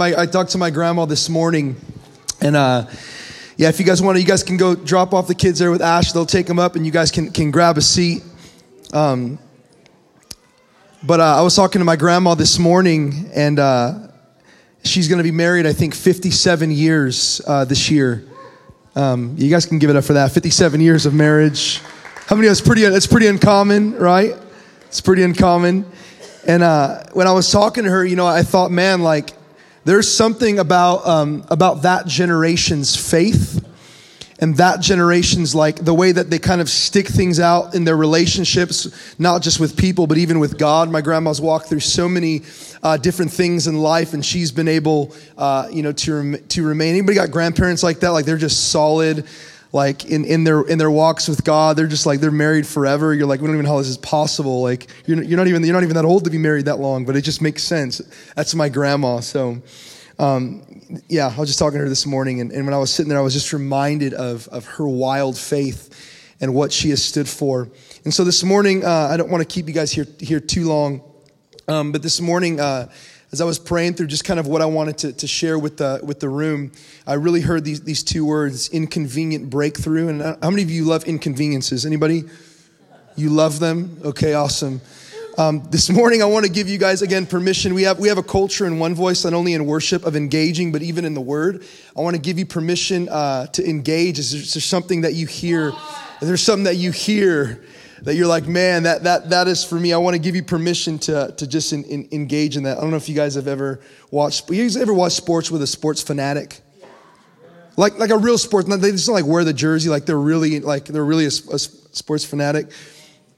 I, I talked to my grandma this morning, and uh, yeah, if you guys want to, you guys can go drop off the kids there with Ash. They'll take them up, and you guys can can grab a seat. Um, but uh, I was talking to my grandma this morning, and uh, she's going to be married, I think, 57 years uh, this year. Um, you guys can give it up for that. 57 years of marriage. How many? That's pretty. That's pretty uncommon, right? It's pretty uncommon. And uh, when I was talking to her, you know, I thought, man, like there's something about, um, about that generation's faith and that generation's like the way that they kind of stick things out in their relationships, not just with people, but even with God. My grandma's walked through so many uh, different things in life, and she's been able, uh, you know, to rem- to remain. Anybody got grandparents like that? Like they're just solid, like in, in their in their walks with God. They're just like they're married forever. You're like, we don't even know how this is possible. Like you're you're not even you're not even that old to be married that long, but it just makes sense. That's my grandma. So. Um, yeah, I was just talking to her this morning, and, and when I was sitting there, I was just reminded of, of her wild faith and what she has stood for. And so this morning, uh, I don't want to keep you guys here, here too long, um, but this morning, uh, as I was praying through just kind of what I wanted to, to share with the, with the room, I really heard these, these two words, inconvenient breakthrough. And uh, how many of you love inconveniences? Anybody? You love them? Okay, awesome. Um, this morning, I want to give you guys again permission. We have, we have a culture in One Voice, not only in worship of engaging, but even in the Word. I want to give you permission uh, to engage. Is there, is there something that you hear? Is there something that you hear that you're like, man, that, that, that is for me? I want to give you permission to, to just in, in, engage in that. I don't know if you guys have ever watched, you guys ever watched sports with a sports fanatic? Like, like a real sports, they just don't like wear the jersey, like they're really, like they're really a, a sports fanatic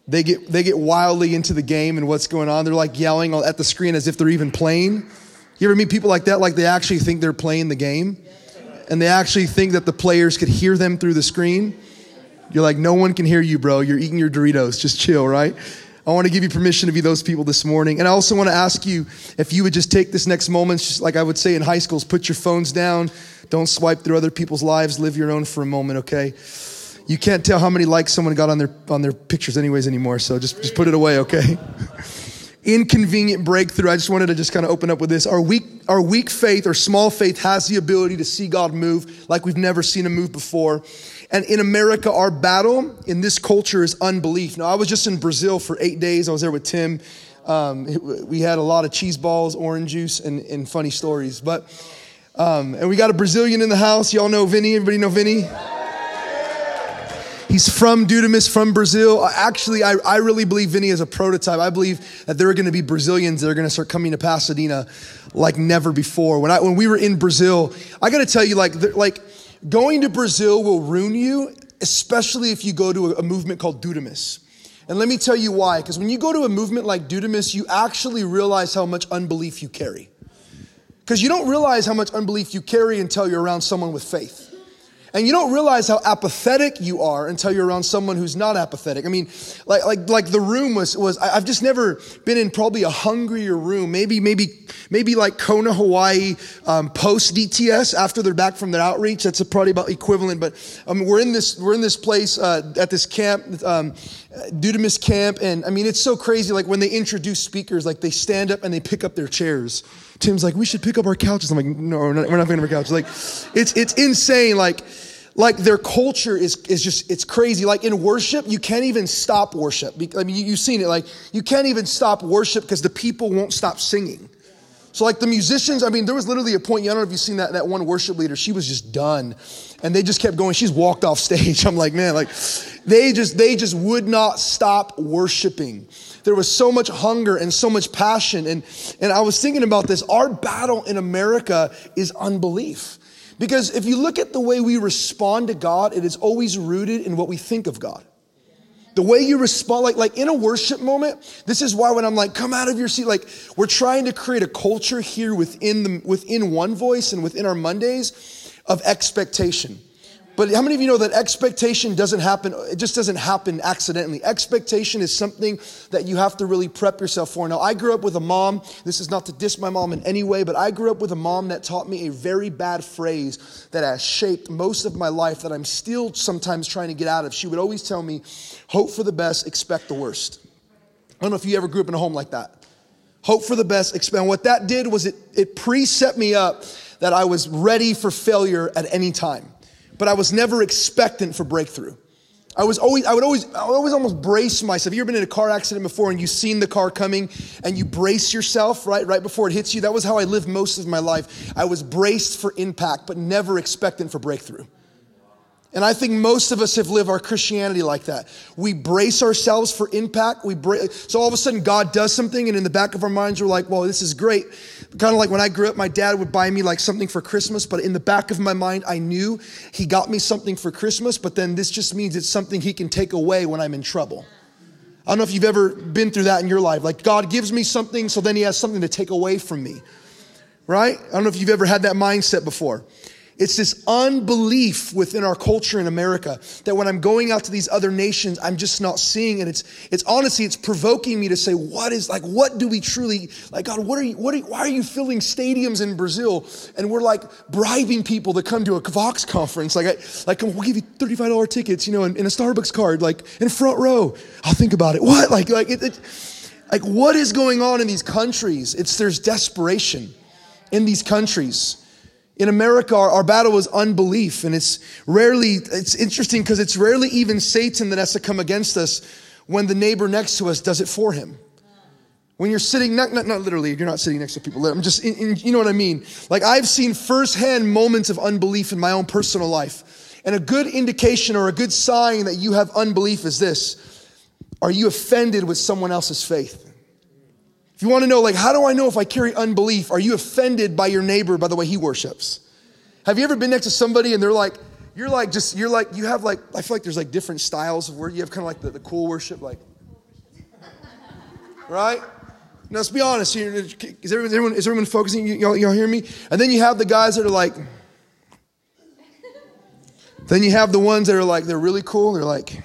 they get, they get wildly into the game and what's going on. They're like yelling at the screen as if they're even playing. You ever meet people like that? Like they actually think they're playing the game and they actually think that the players could hear them through the screen. You're like, no one can hear you, bro. You're eating your Doritos. Just chill, right? I want to give you permission to be those people this morning. And I also want to ask you if you would just take this next moment, just like I would say in high schools, put your phones down. Don't swipe through other people's lives. Live your own for a moment, okay? You can't tell how many likes someone got on their on their pictures anyways anymore. So just just put it away, okay? Inconvenient breakthrough. I just wanted to just kind of open up with this. Our weak our weak faith or small faith has the ability to see God move like we've never seen him move before. And in America, our battle in this culture is unbelief. Now, I was just in Brazil for eight days. I was there with Tim. Um, we had a lot of cheese balls, orange juice, and, and funny stories. But um, and we got a Brazilian in the house. Y'all know Vinny. Everybody know Vinny? He's from Dunamis, from Brazil. Actually, I, I really believe Vinny is a prototype. I believe that there are going to be Brazilians that are going to start coming to Pasadena like never before. When I when we were in Brazil, I got to tell you, like like going to Brazil will ruin you, especially if you go to a, movement called Dunamis. And let me tell you why. Because when you go to a movement like Dunamis, you actually realize how much unbelief you carry. Because you don't realize how much unbelief you carry until you're around someone with faith. And you don't realize how apathetic you are until you're around someone who's not apathetic. I mean, like, like, like the room was, was, I've just never been in probably a hungrier room. Maybe, maybe, maybe like Kona, Hawaii, um, post DTS after they're back from their outreach. That's probably about equivalent. But um, we're in this, we're in this place, uh, at this camp, um, Dunamis camp. And I mean, it's so crazy. Like when they introduce speakers, like they stand up and they pick up their chairs. Tim's like, we should pick up our couches. I'm like, no, we're not, we're not picking up our couches. Like, it's, it's insane. Like, like their culture is, is just, it's crazy. Like in worship, you can't even stop worship. I mean, you, you've seen it. Like, you can't even stop worship because the people won't stop singing. So like the musicians, I mean, there was literally a point, I don't know if you've seen that, that one worship leader, she was just done. And they just kept going. She's walked off stage. I'm like, man, like they just, they just would not stop worshiping. There was so much hunger and so much passion. And, and I was thinking about this. Our battle in America is unbelief. Because if you look at the way we respond to God, it is always rooted in what we think of God. The way you respond, like, like in a worship moment, this is why when I'm like, come out of your seat, like we're trying to create a culture here within the within one voice and within our Mondays of expectation. But how many of you know that expectation doesn't happen, it just doesn't happen accidentally. Expectation is something that you have to really prep yourself for. Now, I grew up with a mom, this is not to diss my mom in any way, but I grew up with a mom that taught me a very bad phrase that has shaped most of my life that I'm still sometimes trying to get out of. She would always tell me, hope for the best, expect the worst. I don't know if you ever grew up in a home like that Hope for the best, expect. What that did was it, it pre-set me up that I was ready for failure at any time. But I was never expectant for breakthrough. I was always, I would always, I would always almost brace myself. Have you ever been in a car accident before and you've seen the car coming and you brace yourself right, right before it hits you? That was how I lived most of my life. I was braced for impact, but never expectant for breakthrough. And I think most of us have lived our Christianity like that. We brace ourselves for impact. We bra- so all of a sudden God does something, and in the back of our minds we're like, "Well, this is great." Kind of like when I grew up, my dad would buy me like something for Christmas, but in the back of my mind, I knew he got me something for Christmas. But then this just means it's something he can take away when I'm in trouble. I don't know if you've ever been through that in your life. Like God gives me something, so then He has something to take away from me. Right? I don't know if you've ever had that mindset before. It's this unbelief within our culture in America that when I'm going out to these other nations, I'm just not seeing it. It's, it's honestly, it's provoking me to say, what is like, what do we truly, like, God, what are you, what are, why are you filling stadiums in Brazil? And we're like bribing people to come to a Vox conference. Like, I, like, we'll give you $35 tickets, you know, and, and a Starbucks card, like in front row. I'll think about it. What? Like, like, it, it, like, what is going on in these countries? It's, there's desperation in these countries. In America, our, our, battle is unbelief, and it's rarely, it's interesting because it's rarely even Satan that has to come against us when the neighbor next to us does it for him. When you're sitting, not, not, not literally, you're not sitting next to people. I'm just, in, in, you know what I mean? Like I've seen firsthand moments of unbelief in my own personal life. And a good indication or a good sign that you have unbelief is this Are you offended with someone else's faith? You want to know, like, how do I know if I carry unbelief? Are you offended by your neighbor by the way he worships? Have you ever been next to somebody and they're like, you're like, just, you're like, you have like, I feel like there's like different styles of worship. You have kind of like the, the cool worship, like, right? Now, let's be honest here. Is everyone, is everyone focusing? Y'all, y'all hear me? And then you have the guys that are like, then you have the ones that are like, they're really cool. They're like,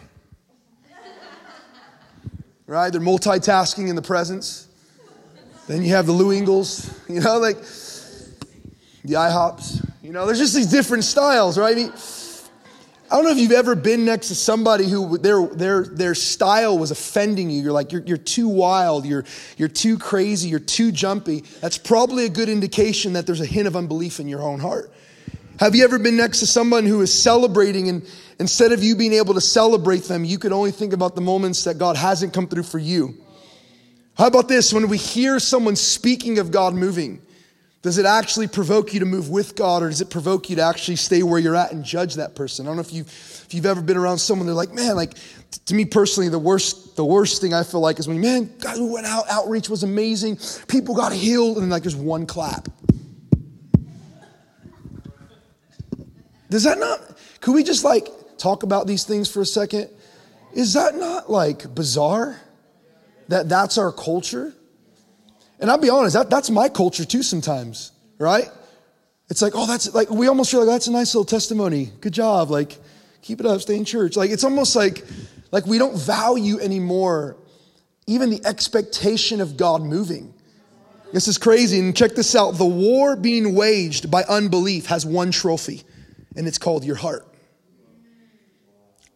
right? They're multitasking in the presence. Then you have the Lou Engles, you know, like the IHOPs. You know, there's just these different styles, right? I, mean, I don't know if you've ever been next to somebody who their their their style was offending you. You're like, you're, you're too wild, you're you're too crazy, you're too jumpy. That's probably a good indication that there's a hint of unbelief in your own heart. Have you ever been next to someone who is celebrating and instead of you being able to celebrate them, you could only think about the moments that God hasn't come through for you? How about this? When we hear someone speaking of God moving, does it actually provoke you to move with God or does it provoke you to actually stay where you're at and judge that person? I don't know if you've, if you've ever been around someone, they're like, man, like, to me personally, the worst, the worst thing I feel like is when, man, God went out, outreach was amazing, people got healed, and then like there's one clap. Does that not, could we just like talk about these things for a second? Is that not like bizarre? That that's our culture. And I'll be honest, that, that's my culture too sometimes, right? It's like, oh, that's like, we almost feel like that's a nice little testimony. Good job. Like, keep it up, stay in church. Like, it's almost like, like we don't value anymore even the expectation of God moving. This is crazy. And check this out the war being waged by unbelief has one trophy, and it's called your heart.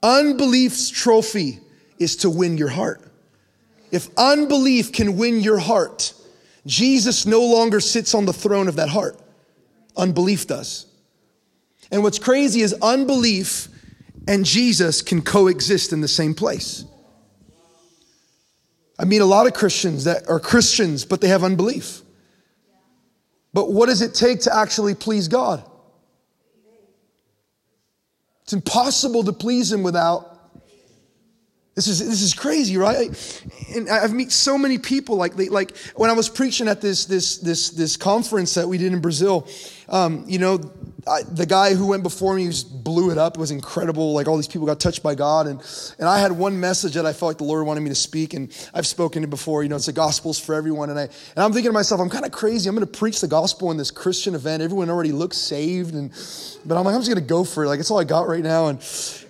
Unbelief's trophy is to win your heart. If unbelief can win your heart, Jesus no longer sits on the throne of that heart. Unbelief does. And what's crazy is unbelief and Jesus can coexist in the same place. I meet a lot of Christians that are Christians, but they have unbelief. But what does it take to actually please God? It's impossible to please Him without this is, this is crazy, right? And I've met so many people like, like when I was preaching at this, this, this, this conference that we did in Brazil, um, you know, I, the guy who went before me just blew it up. It was incredible. Like all these people got touched by God. And, and I had one message that I felt like the Lord wanted me to speak. And I've spoken it before. You know, it's the gospel's for everyone. And, I, and I'm thinking to myself, I'm kind of crazy. I'm going to preach the gospel in this Christian event. Everyone already looks saved. And, but I'm like, I'm just going to go for it. Like, it's all I got right now. And,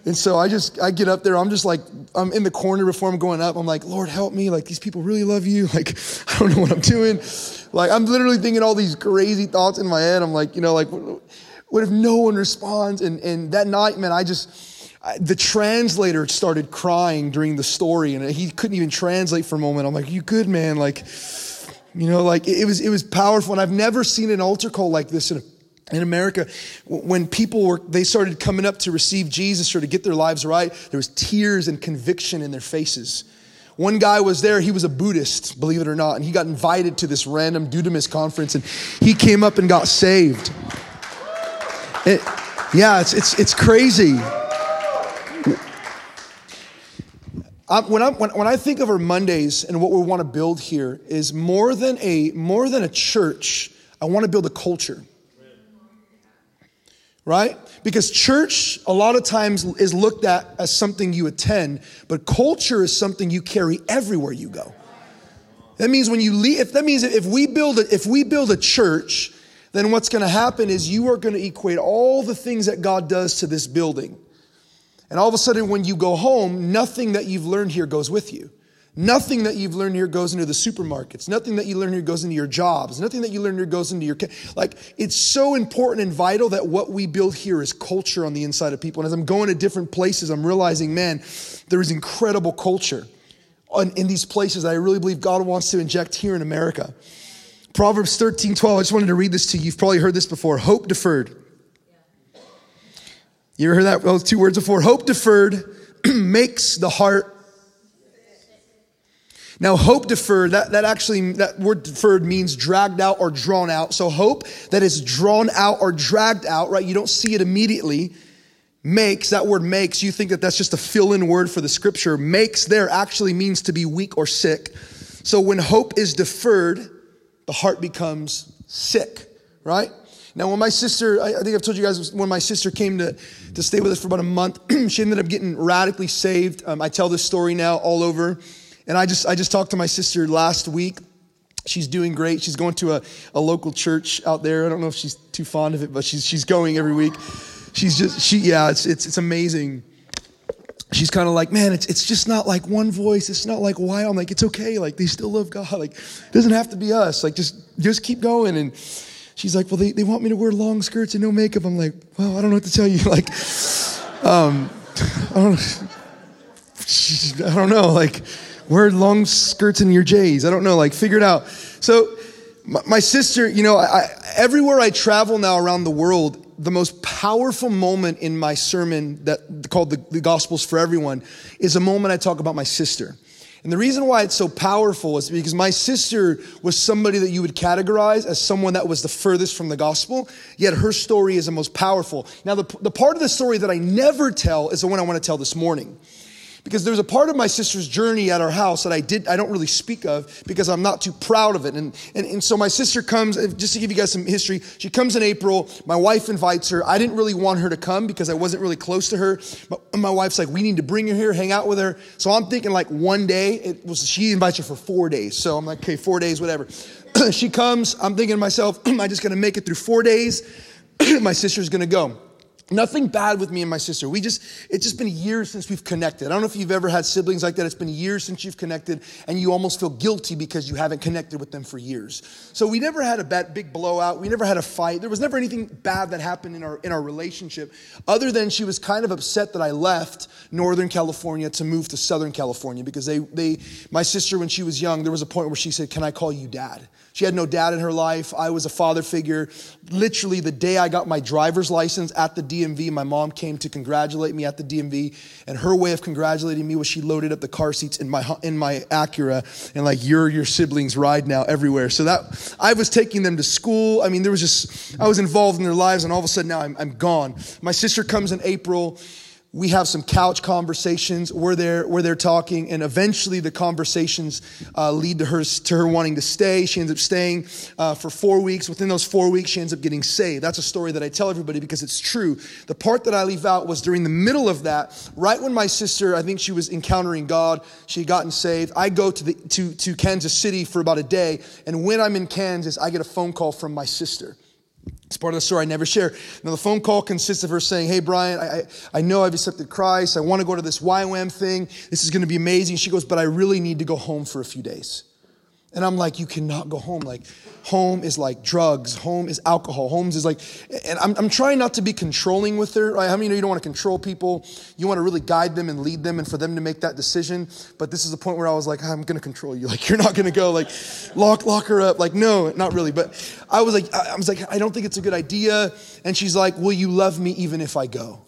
and so I just, I get up there. I'm just like, I'm in the corner before I'm going up. I'm like, Lord, help me. Like, these people really love you. Like, I don't know what I'm doing. Like, I'm literally thinking all these crazy thoughts in my head. I'm like, you know, like, what if no one responds? And, and that night, man, I just, I, the translator started crying during the story and he couldn't even translate for a moment. I'm like, you good, man? Like, You know, like it was, it was powerful. And I've never seen an altar call like this in, in America. When people were, they started coming up to receive Jesus or to get their lives right, there was tears and conviction in their faces. One guy was there, he was a Buddhist, believe it or not, and he got invited to this random Dunamis conference and he came up and got saved. It, yeah, it's, it's, it's crazy. I, when, I, when, when I think of our Mondays and what we want to build here is more than a, more than a church, I want to build a culture. Right? Because church, a lot of times, is looked at as something you attend, but culture is something you carry everywhere you go. That means when you leave, if that means if we build a, if we build a church, then what's going to happen is you are going to equate all the things that God does to this building. And all of a sudden, when you go home, nothing that you've learned here goes with you. Nothing that you've learned here goes into the supermarkets. Nothing that you learn here goes into your jobs. Nothing that you learn here goes into your like. It's so important and vital that what we build here is culture on the inside of people. And as I'm going to different places, I'm realizing, man, there is incredible culture in these places that I really believe God wants to inject here in America. Proverbs 13, 12. I just wanted to read this to you. You've probably heard this before. Hope deferred you ever heard that those two words before? Hope deferred makes the heart. Now, hope deferred, that, that actually, that word deferred means dragged out or drawn out. So, hope that is drawn out or dragged out, right? You don't see it immediately. Makes, that word makes, you think that that's just a fill in word for the scripture. Makes there actually means to be weak or sick. So, when hope is deferred, the heart becomes sick, right? Now, when my sister, I, think I've told you guys, when my sister came to, to stay with us for about a month, she ended up getting radically saved. Um, I tell this story now all over. And I just, I just talked to my sister last week. She's doing great. She's going to a, a local church out there. I don't know if she's too fond of it, but she's, she's going every week. She's just, she, yeah, it's, it's, it's amazing. She's kind of like, man, it's, it's just not like one voice. It's not like why. I'm like, it's okay. Like, they still love God. Like, it doesn't have to be us. Like, just, just keep going. And, she's like, well, they, they want me to wear long skirts and no makeup. I'm like, well, I don't know what to tell you. Like, um, I don't, I don't know. Like, wear long skirts and your J's. I don't know. Like, figure it out. So, my, my sister, you know, I, everywhere I travel now around the world, the most powerful moment in my sermon that called the, the Gospels for Everyone is a moment I talk about my sister. And the reason why it's so powerful is because my sister was somebody that you would categorize as someone that was the furthest from the gospel, yet her story is the most powerful. Now, the, the part of the story that I never tell is the one I want to tell this morning because there's a part of my sister's journey at our house that I did I don't really speak of because I'm not too proud of it. And, and, and so my sister comes, uh, just to give you guys some history, she comes in April. My wife invites her. I didn't really want her to come because I wasn't really close to her. But my wife's like, we need to bring her here, hang out with her. So I'm thinking like one day, it was she invites her for four days. So I'm like, okay, four days, whatever. she comes, I'm thinking to myself, am I just gonna make it through four days? my sister's gonna go. Nothing bad with me and my sister. We just, it's just been years since we've connected. I don't know if you've ever had siblings like that. It's been years since you've connected and you almost feel guilty because you haven't connected with them for years. So we never had a bad, big blowout. We never had a fight. There was never anything bad that happened in our, in our relationship other than she was kind of upset that I left Northern California to move to Southern California because they, they, my sister, when she was young, there was a point where she said, can I call you dad? She had no dad in her life. I was a father figure. Literally, the day I got my driver's license at the DMV, my mom came to congratulate me at the DMV. And her way of congratulating me was she loaded up the car seats in my, in my Acura and, like, you're your siblings ride now everywhere. So that, I was taking them to school. I mean, there was just, I was involved in their lives, and all of a sudden now I'm, I'm gone. My sister comes in April we have some couch conversations. Where they're where they're talking and eventually the conversations uh, lead to her to her wanting to stay. She ends up staying uh, for four weeks. Within those four weeks she ends up getting saved. That's a story that i tell everybody because it's true. The part that i leave out was during the middle of that right when my sister i think she was encountering god she had gotten saved. I go to the to, to kansas city for about a day and when i'm in kansas i get a phone call from my sister it's part of the story I never share. Now, the phone call consists of her saying, Hey, Brian, I, I know I've accepted Christ. I want to go to this YWAM thing. This is going to be amazing. She goes, But I really need to go home for a few days. And I'm like, you cannot go home. Like, home is like drugs. Home is alcohol. Homes is like, and I'm, I'm trying not to be controlling with her. Right? How many you, know you don't want to control people? You want to really guide them and lead them and for them to make that decision. But this is the point where I was like, ah, I'm going to control you. Like, you're not going to go like, lock, lock her up. Like, no, not really. But I was like, I was like, I don't think it's a good idea. And she's like, will you love me even if I go?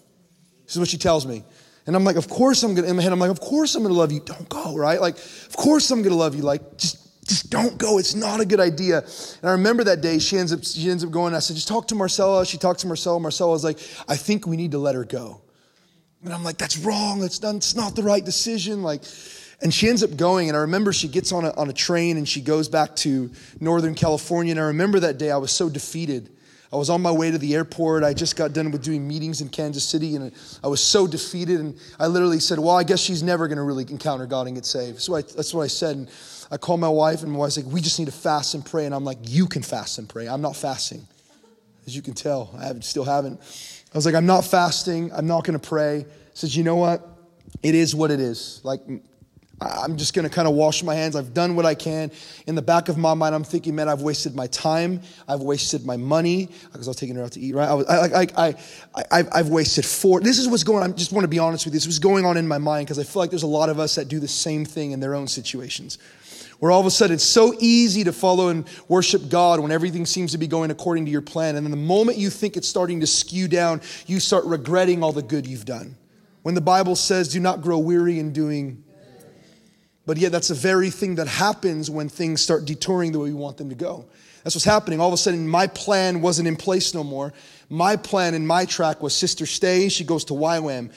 This is what she tells me. And I'm like, of course I'm gonna, in my head, I'm like, of course I'm gonna love you. Don't go, right? Like, of course I'm gonna love you. Like, just just don't go. It's not a good idea. And I remember that day she ends up she ends up going. I said, just talk to Marcella. She talks to Marcella. Marcella was like, I think we need to let her go. And I'm like, that's wrong. That's not, it's not the right decision. Like, and she ends up going. And I remember she gets on a, on a train and she goes back to Northern California. And I remember that day I was so defeated. I was on my way to the airport. I just got done with doing meetings in Kansas City and I was so defeated. And I literally said, Well, I guess she's never going to really encounter God and get saved. So I, that's what I said. And I called my wife, and my wife's like, We just need to fast and pray. And I'm like, You can fast and pray. I'm not fasting. As you can tell, I haven't, still haven't. I was like, I'm not fasting. I'm not going to pray. says, You know what? It is what it is. Like, I'm just going to kind of wash my hands. I've done what I can. In the back of my mind, I'm thinking, man, I've wasted my time. I've wasted my money because I was taking her out to eat, right? I was, I, I, I, I, have wasted four. This is what's going on. I just want to be honest with you. This was going on in my mind because I feel like there's a lot of us that do the same thing in their own situations where all of a sudden it's so easy to follow and worship God when everything seems to be going according to your plan. And then the moment you think it's starting to skew down, you start regretting all the good you've done. When the Bible says, do not grow weary in doing. But yet, that's the very thing that happens when things start detouring the way we want them to go. That's what's happening. All of a sudden, my plan wasn't in place no more. My plan and my track was sister stay. She goes to YWAM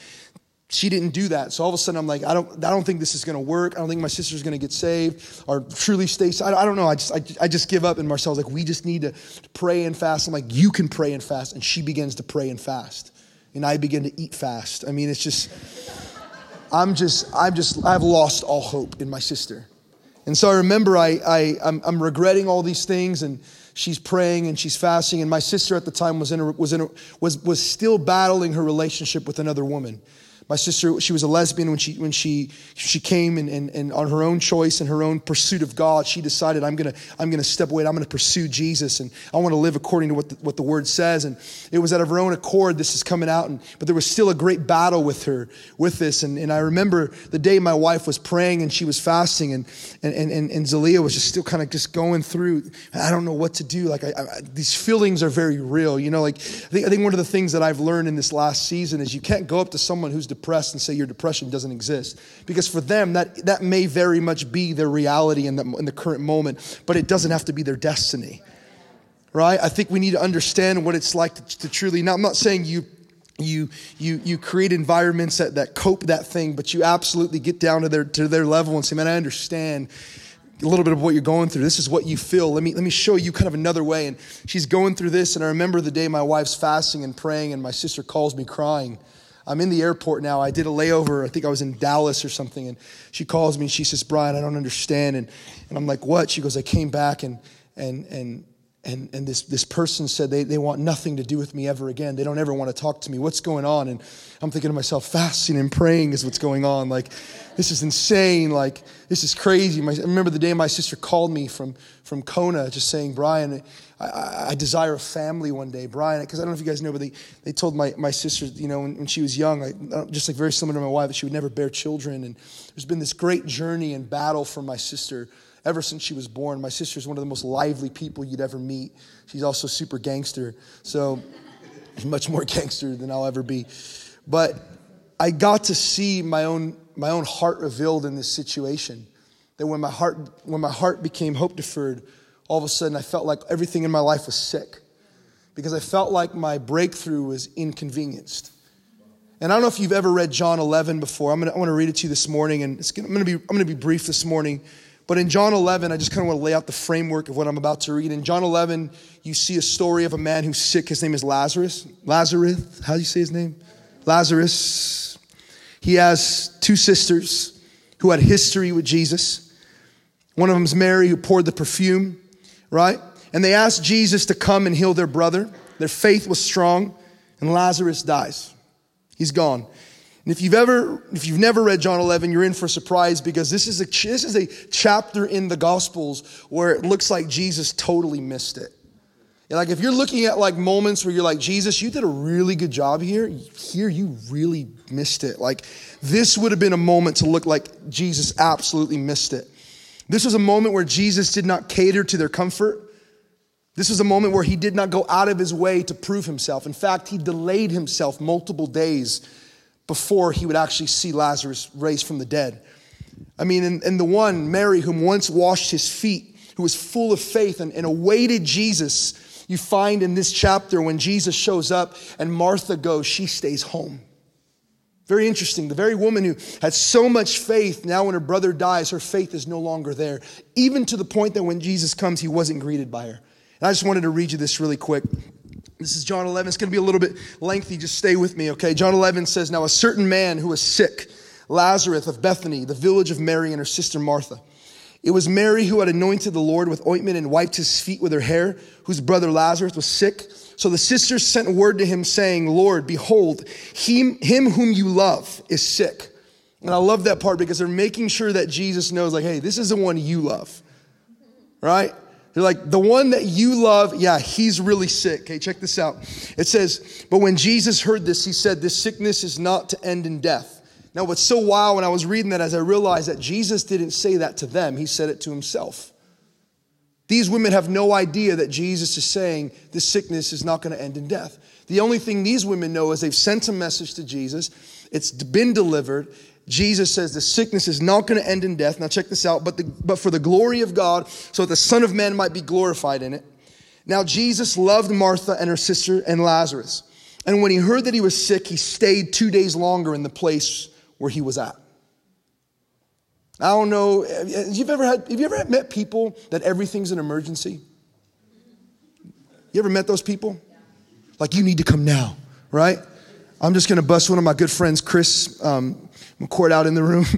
she didn't do that. So all of a sudden, I'm like, I don't, I don't think this is going to work. I don't think my sister's going to get saved or truly stay. I, I don't know. I just, I, I just give up. And Marcel's like, we just need to, pray and fast. I'm like, you can pray and fast. And she begins to pray and fast. And I begin to eat fast. I mean, it's just, I'm just, I'm just, I've lost all hope in my sister. And so I remember I, I, I'm, I'm regretting all these things and she's praying and she's fasting. And my sister at the time was in a, was in a, was, was still battling her relationship with another woman. My sister, she was a lesbian when she, when she, she came and, and, and on her own choice and her own pursuit of God, she decided, I'm going to I'm gonna step away I'm going to pursue Jesus and I want to live according to what the, what the word says. And it was out of her own accord, this is coming out. And, but there was still a great battle with her with this. And, and I remember the day my wife was praying and she was fasting and, and, and, and Zalia was just still kind of just going through, I don't know what to do. Like I, I, these feelings are very real. You know, like I think, I think one of the things that I've learned in this last season is you can't go up to someone who's and say your depression doesn't exist. Because for them, that, that may very much be their reality in the, in the current moment, but it doesn't have to be their destiny. Right? I think we need to understand what it's like to, to truly, now I'm not saying you you you you create environments that, that cope that thing, but you absolutely get down to their to their level and say, man, I understand a little bit of what you're going through. This is what you feel. Let me let me show you kind of another way. And she's going through this, and I remember the day my wife's fasting and praying, and my sister calls me crying. I'm in the airport now. I did a layover. I think I was in Dallas or something. And she calls me and she says, Brian, I don't understand. And, and I'm like, what? She goes, I came back and, and, and, and, and this, this person said they, they want nothing to do with me ever again. They don't ever want to talk to me. What's going on? And I'm thinking to myself, fasting and praying is what's going on. Like, this is insane. Like, this is crazy. My, I remember the day my sister called me from, from Kona just saying, Brian, I, I desire a family one day. Brian, because I don't know if you guys know, but they, they told my, my sister, you know, when, when she was young, like, uh, just like very similar to my wife, that she would never bear children. And there's been this great journey and battle for my sister ever since she was born. My sister's one of the most lively people you'd ever meet. She's also super gangster, so much more gangster than I'll ever be. But I got to see my own my own heart revealed in this situation. That when my heart when my heart became hope deferred, all of a sudden I felt like everything in my life was sick because I felt like my breakthrough was inconvenienced. And I don't know if you've ever read John 11 before. I'm gonna, I want to read it to you this morning, and gonna, I'm to be I'm to be brief this morning. But in John 11, I just kind of want to lay out the framework of what I'm about to read. In John 11, you see a story of a man who's sick. His name is Lazarus. Lazarus, how do you say his name? Lazarus. He has two sisters who had history with Jesus. One of them is Mary, who poured the perfume, right? And they asked Jesus to come and heal their brother. Their faith was strong, and Lazarus dies. He's gone. And if you've ever, if you've never read John 11, you're in for a surprise because this is a, this is a chapter in the Gospels where it looks like Jesus totally missed it. like if you're looking at like moments where you're like, Jesus, you did a really good job here. Here you really missed it. Like this would have been a moment to look like Jesus absolutely missed it. This was a moment where Jesus did not cater to their comfort. This was a moment where he did not go out of his way to prove himself. In fact, he delayed himself multiple days before he would actually see Lazarus raised from the dead. I mean, and, and the one, Mary, whom once washed his feet, who was full of faith and, and awaited Jesus, you find in this chapter when Jesus shows up and Martha goes, she stays home. Very interesting. The very woman who had so much faith, now when her brother dies, her faith is no longer there. Even to the point that when Jesus comes, he wasn't greeted by her. And I just wanted to read you this really quick. This is John 11. It's going to be a little bit lengthy. Just stay with me, okay? John 11 says, Now a certain man who was sick, Lazarus of Bethany, the village of Mary and her sister Martha. It was Mary who had anointed the Lord with ointment and wiped his feet with her hair, whose brother Lazarus was sick. So the sisters sent word to him, saying, Lord, behold, him, him whom you love is sick. And I love that part because they're making sure that Jesus knows, like, hey, this is the one you love, right? They're like, the one that you love, yeah, he's really sick. Okay, check this out. It says, But when Jesus heard this, he said, This sickness is not to end in death. Now, what's so wild when I was reading that, as I realized that Jesus didn't say that to them, he said it to himself. These women have no idea that Jesus is saying this sickness is not going to end in death. The only thing these women know is they've sent a message to Jesus, it's been delivered, Jesus says the sickness is not going to end in death. Now, check this out. But, the, but for the glory of God, so that the Son of Man might be glorified in it. Now, Jesus loved Martha and her sister and Lazarus. And when he heard that he was sick, he stayed two days longer in the place where he was at. I don't know. Have you ever had, have you ever met people that everything's an emergency? You ever met those people? Like, you need to come now, right? I'm just going to bust one of my good friends, Chris um, McCourt, out in the room.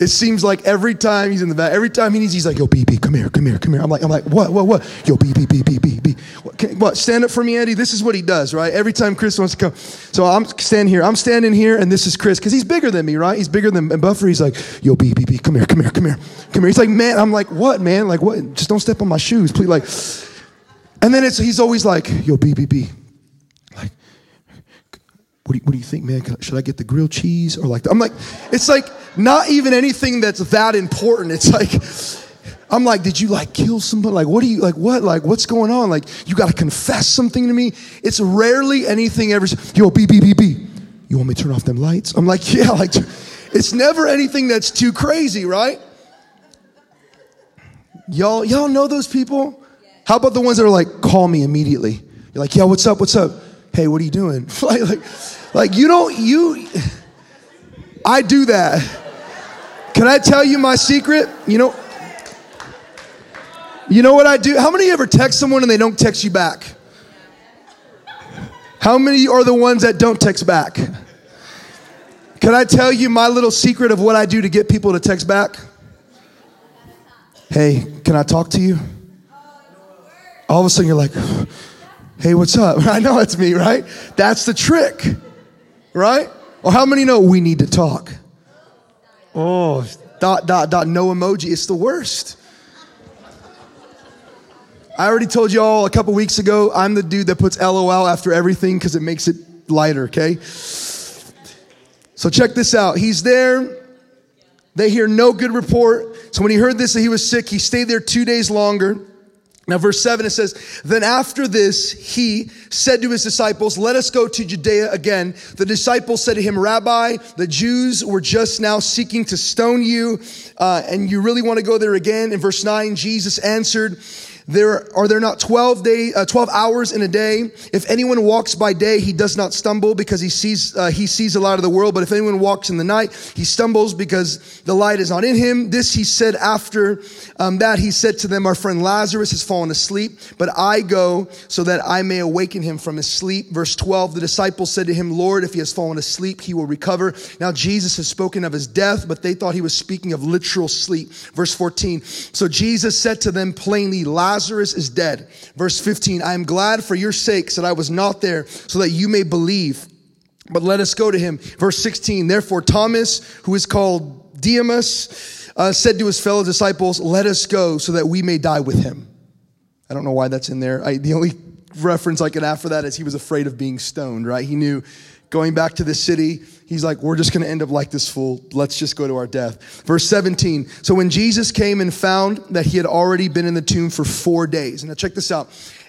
It seems like every time he's in the back, every time he needs, he's like, "Yo, BB, come here, come here, come here." I'm like, I'm like, what, what, what? Yo, BB, BB, BB, what, what? Stand up for me, Andy. This is what he does, right? Every time Chris wants to come, so I'm standing here. I'm standing here, and this is Chris because he's bigger than me, right? He's bigger than Buffer. He's like, "Yo, BB, come here, come here, come here, come here." He's like, "Man," I'm like, "What, man? Like, what? Just don't step on my shoes, please." Like, and then it's he's always like, "Yo, BB, what do, you, what do you think, man? Should I get the grilled cheese or like? The, I'm like, it's like not even anything that's that important. It's like, I'm like, did you like kill somebody? Like, what do you like? What like what's going on? Like, you got to confess something to me. It's rarely anything ever. Yo, B B B B. You want me to turn off them lights? I'm like, yeah. Like, it's never anything that's too crazy, right? Y'all, y'all know those people? How about the ones that are like, call me immediately? You're like, yeah, what's up? What's up? Hey, what are you doing? like, like like, you don't, you, I do that. Can I tell you my secret? You know, you know what I do? How many ever text someone and they don't text you back? How many are the ones that don't text back? Can I tell you my little secret of what I do to get people to text back? Hey, can I talk to you? All of a sudden you're like, hey, what's up? I know it's me, right? That's the trick right? Or how many know we need to talk? Oh, dot, dot, dot, no emoji. It's the worst. I already told you all a couple weeks ago, I'm the dude that puts LOL after everything because it makes it lighter, okay? So check this out. He's there. They hear no good report. So when he heard this that he was sick, he stayed there two days longer. Now, verse 7, it says, Then after this, he said to his disciples, Let us go to Judea again. The disciples said to him, Rabbi, the Jews were just now seeking to stone you, uh, and you really want to go there again? In verse 9, Jesus answered, there are there not 12 day, uh, 12 hours in a day? If anyone walks by day, he does not stumble because he sees, uh, he sees a lot of the world. But if anyone walks in the night, he stumbles because the light is not in him. This he said after um, that he said to them, our friend Lazarus has fallen asleep, but I go so that I may awaken him from his sleep. Verse 12, the disciples said to him, Lord, if he has fallen asleep, he will recover. Now Jesus has spoken of his death, but they thought he was speaking of literal sleep. Verse 14, so Jesus said to them plainly, Lazarus Lazarus is dead. Verse 15, I am glad for your sakes that I was not there so that you may believe. but let us go to him. Verse 16, therefore Thomas, who is called Didymus, uh, said to his fellow disciples, let us go so that we may die with him. I don't know why that's in there. I, the only reference I could have for that is he was afraid of being stoned, right? He knew going back to the city, he's like, we're just going to end up like this fool. Let's just go to our death. Verse 17. So when Jesus came and found that he had already been in the tomb for four days, now check this out.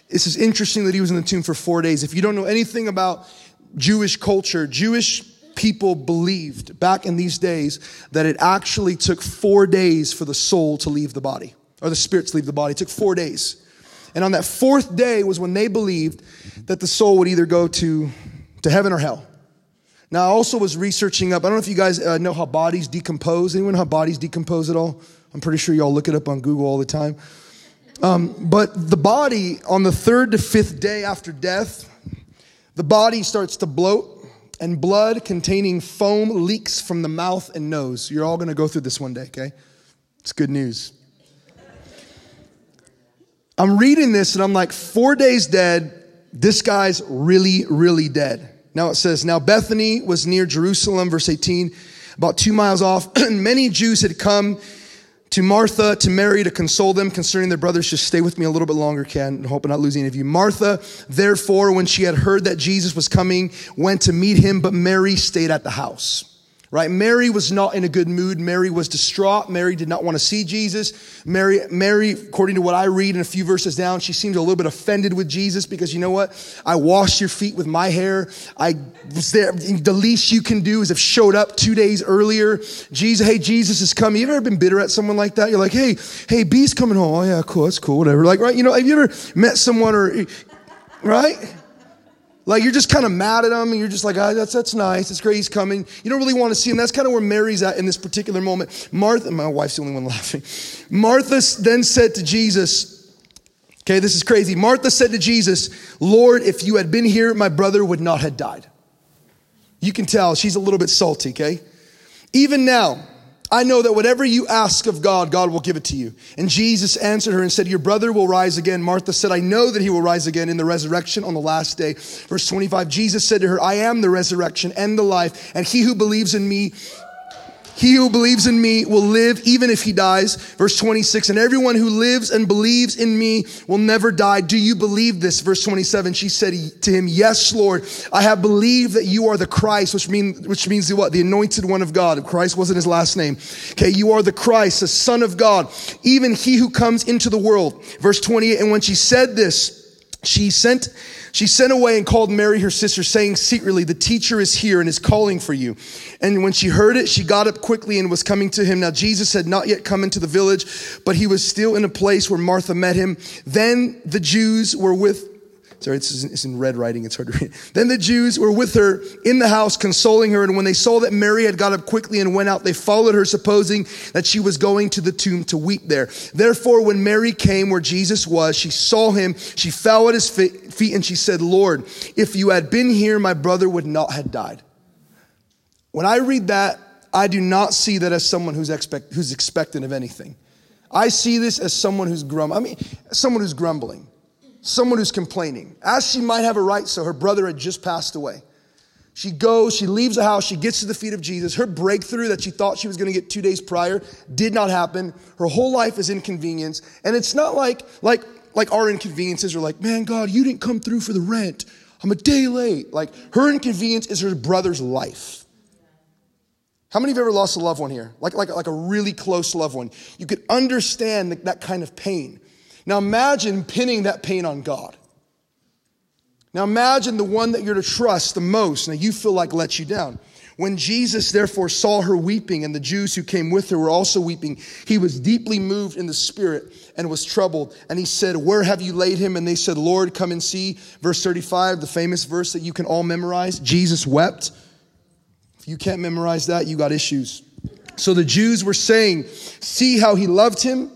This is interesting that he was in the tomb for four days. If you don't know anything about Jewish culture, Jewish people believed back in these days that it actually took four days for the soul to leave the body, or the spirit to leave the body. It took four days. And on that fourth day was when they believed that the soul would either go to, to heaven or hell. Now, I also was researching up, I don't know if you guys uh, know how bodies decompose. Anyone know how bodies decompose at all? I'm pretty sure y'all look it up on Google all the time. Um, but the body, on the third to fifth day after death, the body starts to bloat and blood containing foam leaks from the mouth and nose. You're all going to go through this one day, okay? It's good news. I'm reading this and I'm like, four days dead. This guy's really, really dead. Now it says, Now Bethany was near Jerusalem, verse 18, about two miles off. many Jews had come to Martha, to Mary, to console them concerning their brothers. Just stay with me a little bit longer, Ken. I hope I'm not losing any of you. Martha, therefore, when she had heard that Jesus was coming, went to meet him, but Mary stayed at the house right? Mary was not in a good mood. Mary was distraught. Mary did not want to see Jesus. Mary, Mary, according to what I read in a few verses down, she seemed a little bit offended with Jesus because you know what? I washed your feet with my hair. I was there. The least you can do is have showed up two days earlier. Jesus, hey, Jesus is coming. You ever been bitter at someone like that? You're like, hey, hey, B's coming home. Oh yeah, cool. That's cool. Whatever. Like, right? You know, have you ever met someone or, right? Like you're just kind of mad at him and you're just like, oh, that's, that's nice. It's great he's coming. You don't really want to see him. That's kind of where Mary's at in this particular moment. Martha, my wife's the only one laughing. Martha then said to Jesus, okay, this is crazy. Martha said to Jesus, Lord, if you had been here, my brother would not have died. You can tell she's a little bit salty, okay? Even now, I know that whatever you ask of God, God will give it to you. And Jesus answered her and said, Your brother will rise again. Martha said, I know that he will rise again in the resurrection on the last day. Verse 25, Jesus said to her, I am the resurrection and the life, and he who believes in me he who believes in me will live even if he dies. Verse 26, and everyone who lives and believes in me will never die. Do you believe this? Verse 27, she said to him, Yes, Lord, I have believed that you are the Christ, which, mean, which means the what? The anointed one of God. Christ wasn't his last name. Okay, you are the Christ, the Son of God, even he who comes into the world. Verse 28, and when she said this, she sent she sent away and called Mary, her sister, saying secretly, The teacher is here and is calling for you. And when she heard it, she got up quickly and was coming to him. Now, Jesus had not yet come into the village, but he was still in a place where Martha met him. Then the Jews were with Sorry, it's, in red writing. It's hard to read. Then the Jews were with her in the house, consoling her. And when they saw that Mary had got up quickly and went out, they followed her, supposing that she was going to the tomb to weep there. Therefore, when Mary came where Jesus was, she saw him. She fell at his feet and she said, Lord, if you had been here, my brother would not have died. When I read that, I do not see that as someone who's, expect, who's expectant of anything. I see this as someone who's grum. I mean, someone who's grumbling someone who's complaining, as she might have a right, so her brother had just passed away. She goes, she leaves the house, she gets to the feet of Jesus. Her breakthrough that she thought she was going to get two days prior did not happen. Her whole life is inconvenience. And it's not like, like, like our inconveniences are like, man, God, you didn't come through for the rent. I'm a day late. Like her inconvenience is her brother's life. How many of you ever lost a loved one here? Like, like, like a really close loved one. You could understand that, that kind of pain. Now imagine pinning that pain on God. Now imagine the one that you're to trust the most, now you feel like lets you down. When Jesus therefore saw her weeping and the Jews who came with her were also weeping, he was deeply moved in the spirit and was troubled. And he said, Where have you laid him? And they said, Lord, come and see. Verse 35, the famous verse that you can all memorize Jesus wept. If you can't memorize that, you got issues. So the Jews were saying, See how he loved him?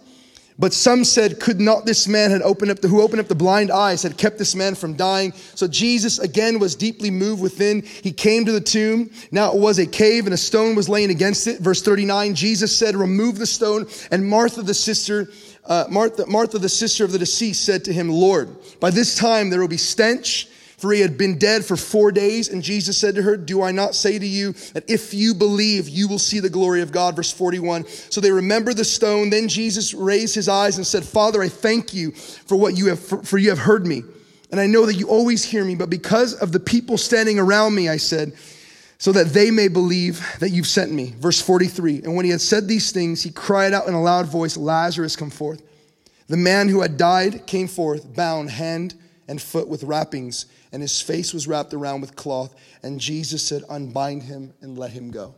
But some said, could not this man had opened up the, who opened up the blind eyes had kept this man from dying? So Jesus again was deeply moved within. He came to the tomb. Now it was a cave and a stone was laying against it. Verse 39, Jesus said, remove the stone. And Martha, the sister, uh, Martha, Martha, the sister of the deceased said to him, Lord, by this time there will be stench for he had been dead for four days. And Jesus said to her, Do I not say to you that if you believe, you will see the glory of God? Verse 41. So they remember the stone. Then Jesus raised his eyes and said, Father, I thank you for what you have, for, for you have heard me. And I know that you always hear me, but because of the people standing around me, I said, so that they may believe that you've sent me. Verse 43. And when he had said these things, he cried out in a loud voice, Lazarus, come forth. The man who had died came forth, bound hand and foot with wrappings and his face was wrapped around with cloth. And Jesus said, Unbind him and let him go.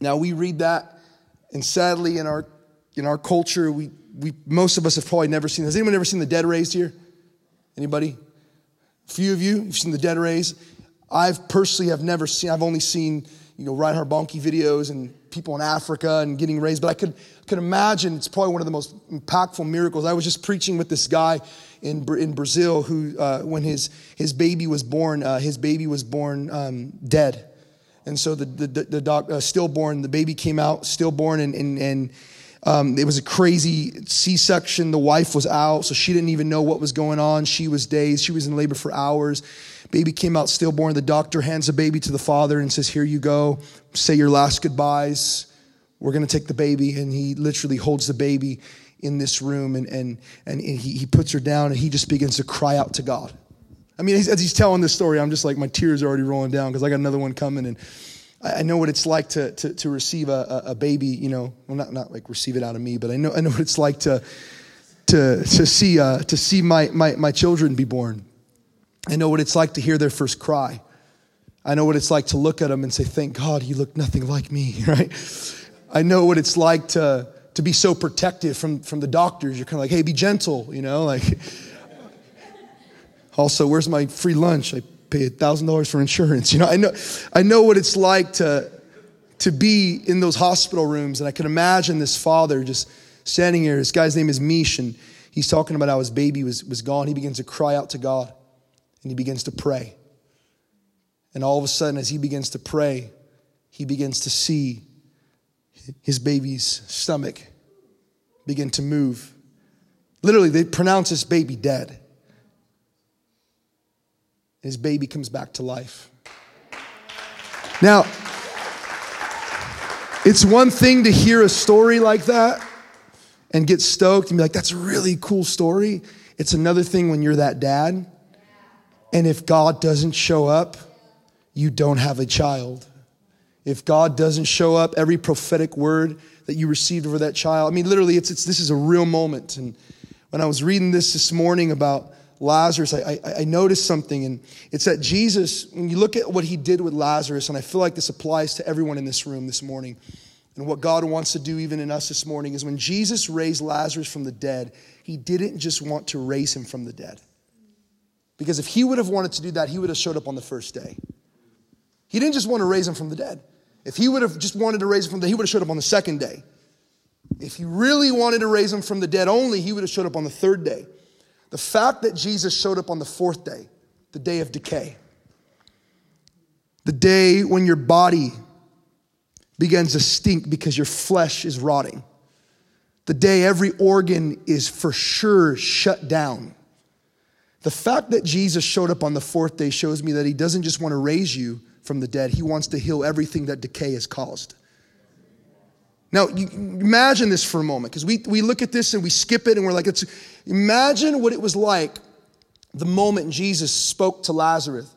Now we read that, and sadly, in our in our culture, we, we most of us have probably never seen. Has anyone ever seen the dead raised here? Anybody? A few of you, you've seen the dead raised. I've personally have never seen. I've only seen you know Reinhard Bonnke videos and people in Africa and getting raised. But I could could imagine it's probably one of the most impactful miracles. I was just preaching with this guy in, in Brazil who, uh, when his, his baby was born, uh, his baby was born um, dead. And so the, the, the uh, stillborn, the baby came out stillborn and, and, and um, it was a crazy C-section. The wife was out, so she didn't even know what was going on. She was dazed. She was in labor for hours. Baby came out stillborn. The doctor hands the baby to the father and says, "Here you go. Say your last goodbyes. We're going to take the baby." And he literally holds the baby in this room and, and, and he, he puts her down and he just begins to cry out to God. I mean, as he's telling this story, I'm just like, my tears are already rolling down because I got another one coming. And I know what it's like to, to, to receive a, a, baby, you know, well, not, not like receive it out of me, but I know, I know what it's like to, to, to see, uh, to see my, my, my children be born. I know what it's like to hear their first cry. I know what it's like to look at them and say, thank God you look nothing like me, right? I know what it's like to, to be so protective from, from the doctors. You're kind of like, hey, be gentle, you know? Like, also, where's my free lunch? I pay $1,000 for insurance. You know, I know, I know what it's like to, to be in those hospital rooms. And I can imagine this father just standing here. This guy's name is Mish, and he's talking about how his baby was, was gone. He begins to cry out to God, and he begins to pray. And all of a sudden, as he begins to pray, he begins to see his baby's stomach begin to move. Literally, they pronounce this baby dead. His baby comes back to life. Now, it's one thing to hear a story like that and get stoked and be like, that's a really cool story. It's another thing when you're that dad. And if God doesn't show up, you don't have a child if God doesn't show up, every prophetic word that you received over that child. I mean, literally, it's, it's, this is a real moment. And when I was reading this this morning about Lazarus, I, I, I noticed something, and it's that Jesus, when you look at what he did with Lazarus, and I feel like this applies to everyone in this room this morning, and what God wants to do even in us this morning is when Jesus raised Lazarus from the dead, he didn't just want to raise him from the dead. Because if he would have wanted to do that, he would have showed up on the first day. He didn't just want to raise him from the dead. If he would have just wanted to raise him from the dead, he would have showed up on the second day. If he really wanted to raise him from the dead only, he would have showed up on the third day. The fact that Jesus showed up on the fourth day, the day of decay, the day when your body begins to stink because your flesh is rotting, the day every organ is for sure shut down. The fact that Jesus showed up on the fourth day shows me that he doesn't just want to raise you, from the dead. He wants to heal everything that decay has caused. Now, imagine this for a moment, because we, we look at this and we skip it and we're like, it's, imagine what it was like the moment Jesus spoke to Lazarus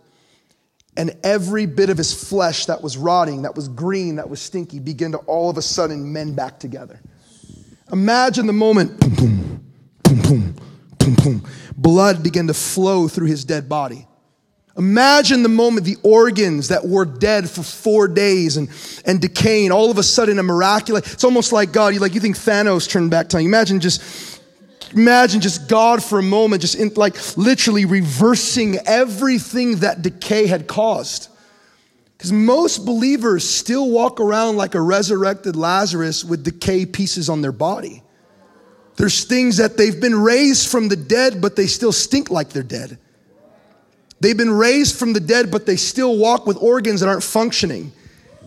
and every bit of his flesh that was rotting, that was green, that was stinky, began to all of a sudden mend back together. Imagine the moment, boom, boom, boom, boom, boom, boom. Blood began to flow through his dead body. Imagine the moment the organs that were dead for four days and, and decaying, all of a sudden a miraculous, it's almost like God, you like you think Thanos turned back time. Imagine just imagine just God for a moment, just in, like literally reversing everything that decay had caused. Because most believers still walk around like a resurrected Lazarus with decay pieces on their body. There's things that they've been raised from the dead, but they still stink like they're dead. They've been raised from the dead, but they still walk with organs that aren't functioning.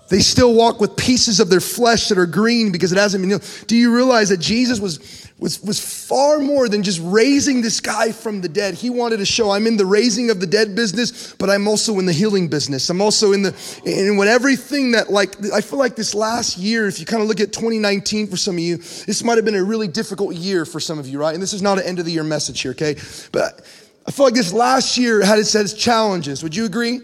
They still walk with pieces of their flesh that are green because it hasn't been healed. Do you realize that Jesus was was, was far more than just raising this guy from the dead. He wanted to show I'm in the raising of the dead business, but I'm also in the healing business. I'm also in the, in when everything that like, I feel like this last year, if you kind of look at 2019 for some of you, this might have been a really difficult year for some of you, right? And this is not an end of the year message here, okay? But I feel like this last year had its, had challenges. Would you agree?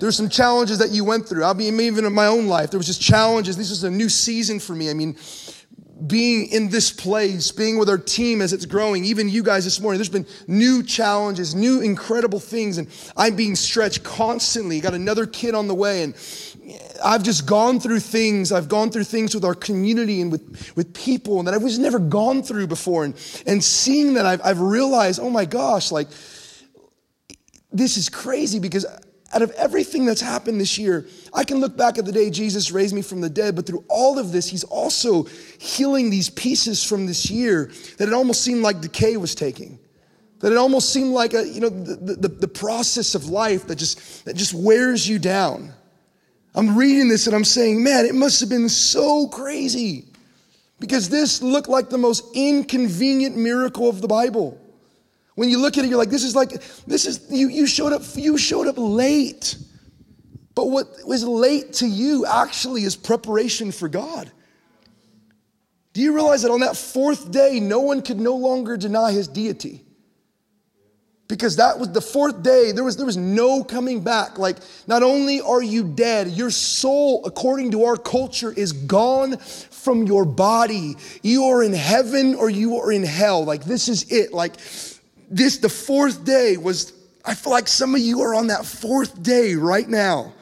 There's some challenges that you went through. I'll be even in my own life. There was just challenges. This was a new season for me. I mean, being in this place, being with our team as it's growing, even you guys this morning, there's been new challenges, new incredible things, and I'm being stretched constantly. Got another kid on the way, and I've just gone through things. I've gone through things with our community and with, with people and that I was never gone through before. And, and seeing that, I've, I've realized, oh my gosh, like, this is crazy because out of everything that's happened this year, I can look back at the day Jesus raised me from the dead, but through all of this, He's also healing these pieces from this year that it almost seemed like decay was taking. That it almost seemed like a, you know, the, the, the process of life that just, that just wears you down. I'm reading this and I'm saying, man, it must have been so crazy because this looked like the most inconvenient miracle of the Bible. When you look at it, you're like, this is like, this is, you, you showed up, you showed up late. But what was late to you actually is preparation for God. Do you realize that on that fourth day, no one could no longer deny his deity? Because that was the fourth day, there was, there was no coming back. Like, not only are you dead, your soul, according to our culture, is gone from your body. You are in heaven or you are in hell. Like, this is it. Like, this, the fourth day was, I feel like some of you are on that fourth day right now.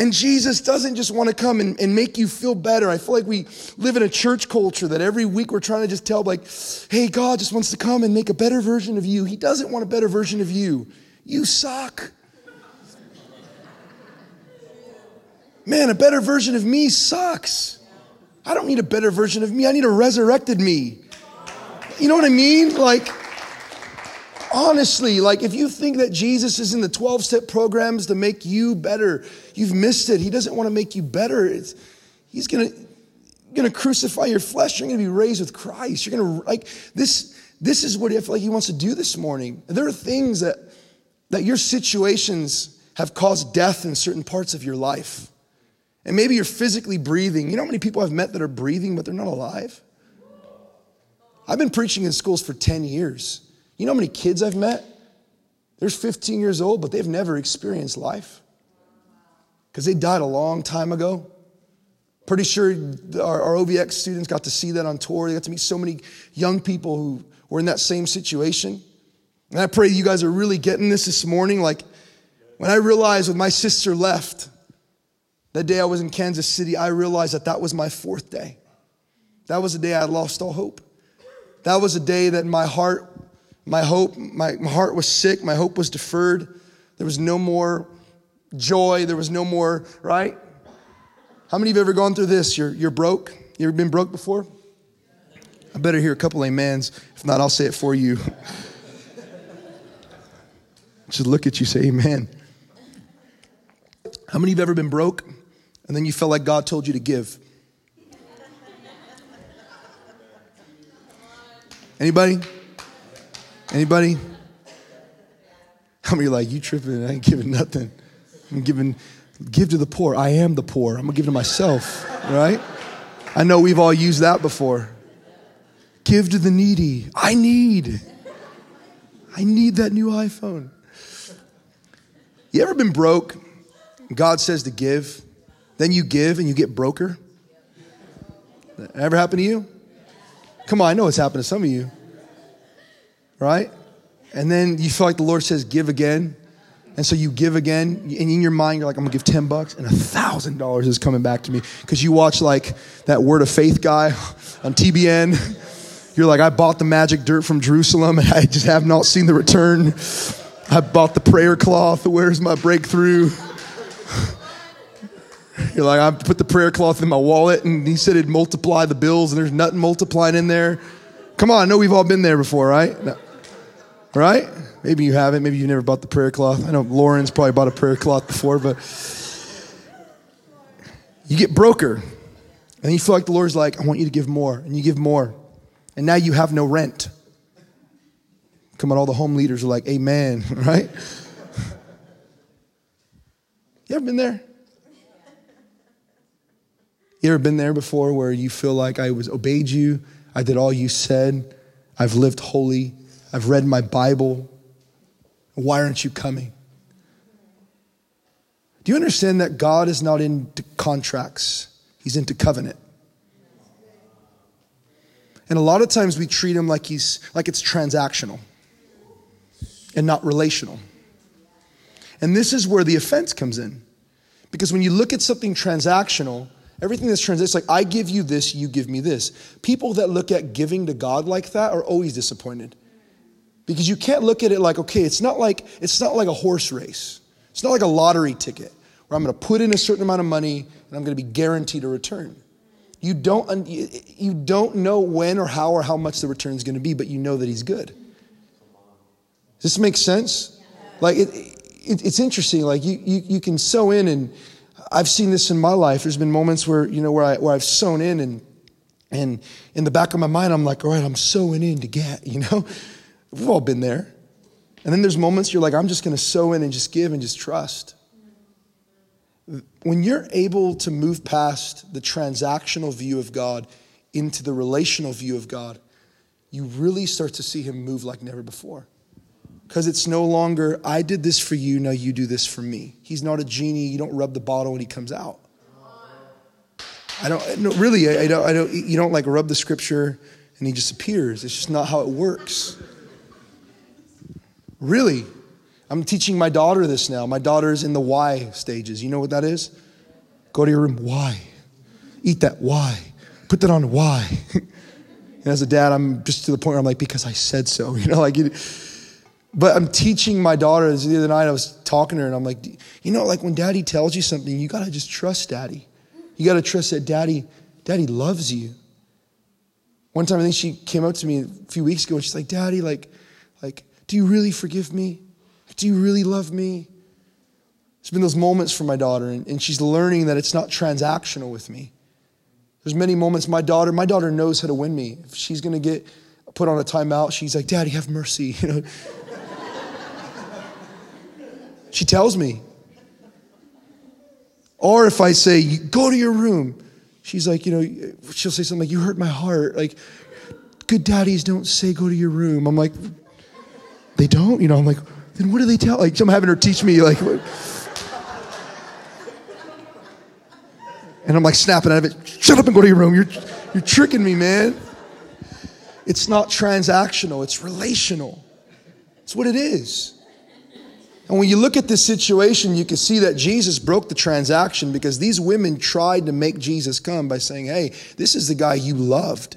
And Jesus doesn't just want to come and, and, make you feel better. I feel like we live in a church culture that every week we're trying to just tell, like, hey, God just wants to come and make a better version of you. He doesn't want a better version of you. You suck. Man, a better version of me sucks. I don't need a better version of me. I need a resurrected me. You know what I mean? Like, honestly, like if you think that Jesus is in the 12 step programs to make you better, you've missed it. He doesn't want to make you better. It's, he's going to, going to crucify your flesh. You're going to be raised with Christ. You're going to, like, this, this is what I feel like he wants to do this morning. There are things that, that your situations have caused death in certain parts of your life. And maybe you're physically breathing. You know how many people I've met that are breathing, but they're not alive? I've been preaching in schools for 10 years. You know how many kids I've met? They're 15 years old, but they've never experienced life because they died a long time ago. Pretty sure our, our, OVX students got to see that on tour. They got to meet so many young people who were in that same situation. And I pray you guys are really getting this this morning. Like when I realized when my sister left, that day I was in Kansas City, I realized that that was my fourth day. That was the day I lost all hope. That was a day that my heart my hope, my, my heart was sick. My hope was deferred. There was no more joy. There was no more, right? How many of you have ever gone through this? You're, you're broke? You ever been broke before? I better hear a couple amens. If not, I'll say it for you. Just look at you, say amen. How many of you have ever been broke and then you felt like God told you to give? Anybody? Anybody? How many like, you tripping? I ain't giving nothing. I'm giving, give to the poor. I am the poor. I'm gonna give to myself, right? I know we've all used that before. Give to the needy. I need. I need that new iPhone. You ever been broke? God says to give, then you give and you get broker? That ever happened to you? Come on, I know it's happened to some of you right? And then you feel like the Lord says, give again. And so you give again, and in your mind, you're like, I'm gonna give 10 bucks, and a thousand dollars is coming back to me. Because you watch like that word of faith guy on TBN. You're like, I bought the magic dirt from Jerusalem, and I just have not seen the return. I bought the prayer cloth. Where's my breakthrough? You're like, I put the prayer cloth in my wallet, and he said it'd multiply the bills, and there's nothing multiplying in there. Come on, I know we've all been there before, right? No. Right? Maybe you haven't. Maybe you've never bought the prayer cloth. I know Lauren's probably bought a prayer cloth before, but you get broker. And you feel like the Lord's like, I want you to give more. And you give more. And now you have no rent. Come on, all the home leaders are like, Amen, right? You ever been there? You ever been there before where you feel like I was obeyed you, I did all you said, I've lived holy, I've read my Bible. Why aren't you coming? Do you understand that God is not into contracts? He's into covenant. And a lot of times we treat him like he's like it's transactional and not relational. And this is where the offense comes in. Because when you look at something transactional, everything that's transactional, it's like I give you this, you give me this. People that look at giving to God like that are always disappointed. Because you can't look at it like, okay, it's not like it's not like a horse race. It's not like a lottery ticket where I'm going to put in a certain amount of money and I'm going to be guaranteed a return. You don't, you don't know when or how or how much the return is going to be, but you know that he's good. Does this make sense? Like, it, it, it's interesting. Like, you, you, you can sow in, and I've seen this in my life. There's been moments where, you know, where, I, where I've sown in, and, and in the back of my mind, I'm like, all right, I'm sowing in to get, you know? We've all been there. And then there's moments you're like, I'm just going to sow in and just give and just trust when you're able to move past the transactional view of God into the relational view of God, you really start to see Him move like never before. Because it's no longer, I did this for you, now you do this for me. He's not a genie, you don't rub the bottle when he comes out. I don't, no, really, I, I, don't, I don't, you don't like rub the scripture and he just appears. It's just not how it works. Really. I'm teaching my daughter this now. My daughter's in the why stages. You know what that is? Go to your room. Why? Eat that. Why? Put that on. Why? and as a dad, I'm just to the point where I'm like, because I said so. You know, like, it, but I'm teaching my daughter. The other night, I was talking to her, and I'm like, you know, like when daddy tells you something, you got to just trust daddy. You got to trust that daddy, daddy loves you. One time, I think she came up to me a few weeks ago, and she's like, daddy, like, like, do you really forgive me? Do you really love me? There's been those moments for my daughter, and, and she's learning that it's not transactional with me. There's many moments my daughter, my daughter knows how to win me. If she's gonna get put on a timeout, she's like, Daddy, have mercy. You know? she tells me. Or if I say, go to your room, she's like, you know, she'll say something like, you hurt my heart. Like, good daddies don't say go to your room. I'm like, they don't? You know, I'm like, then what do they tell? Like, I'm having her teach me, like, and I'm like snapping out of it. Shut up and go to your room. You're, you're tricking me, man. It's not transactional, it's relational. It's what it is. And when you look at this situation, you can see that Jesus broke the transaction because these women tried to make Jesus come by saying, hey, this is the guy you loved.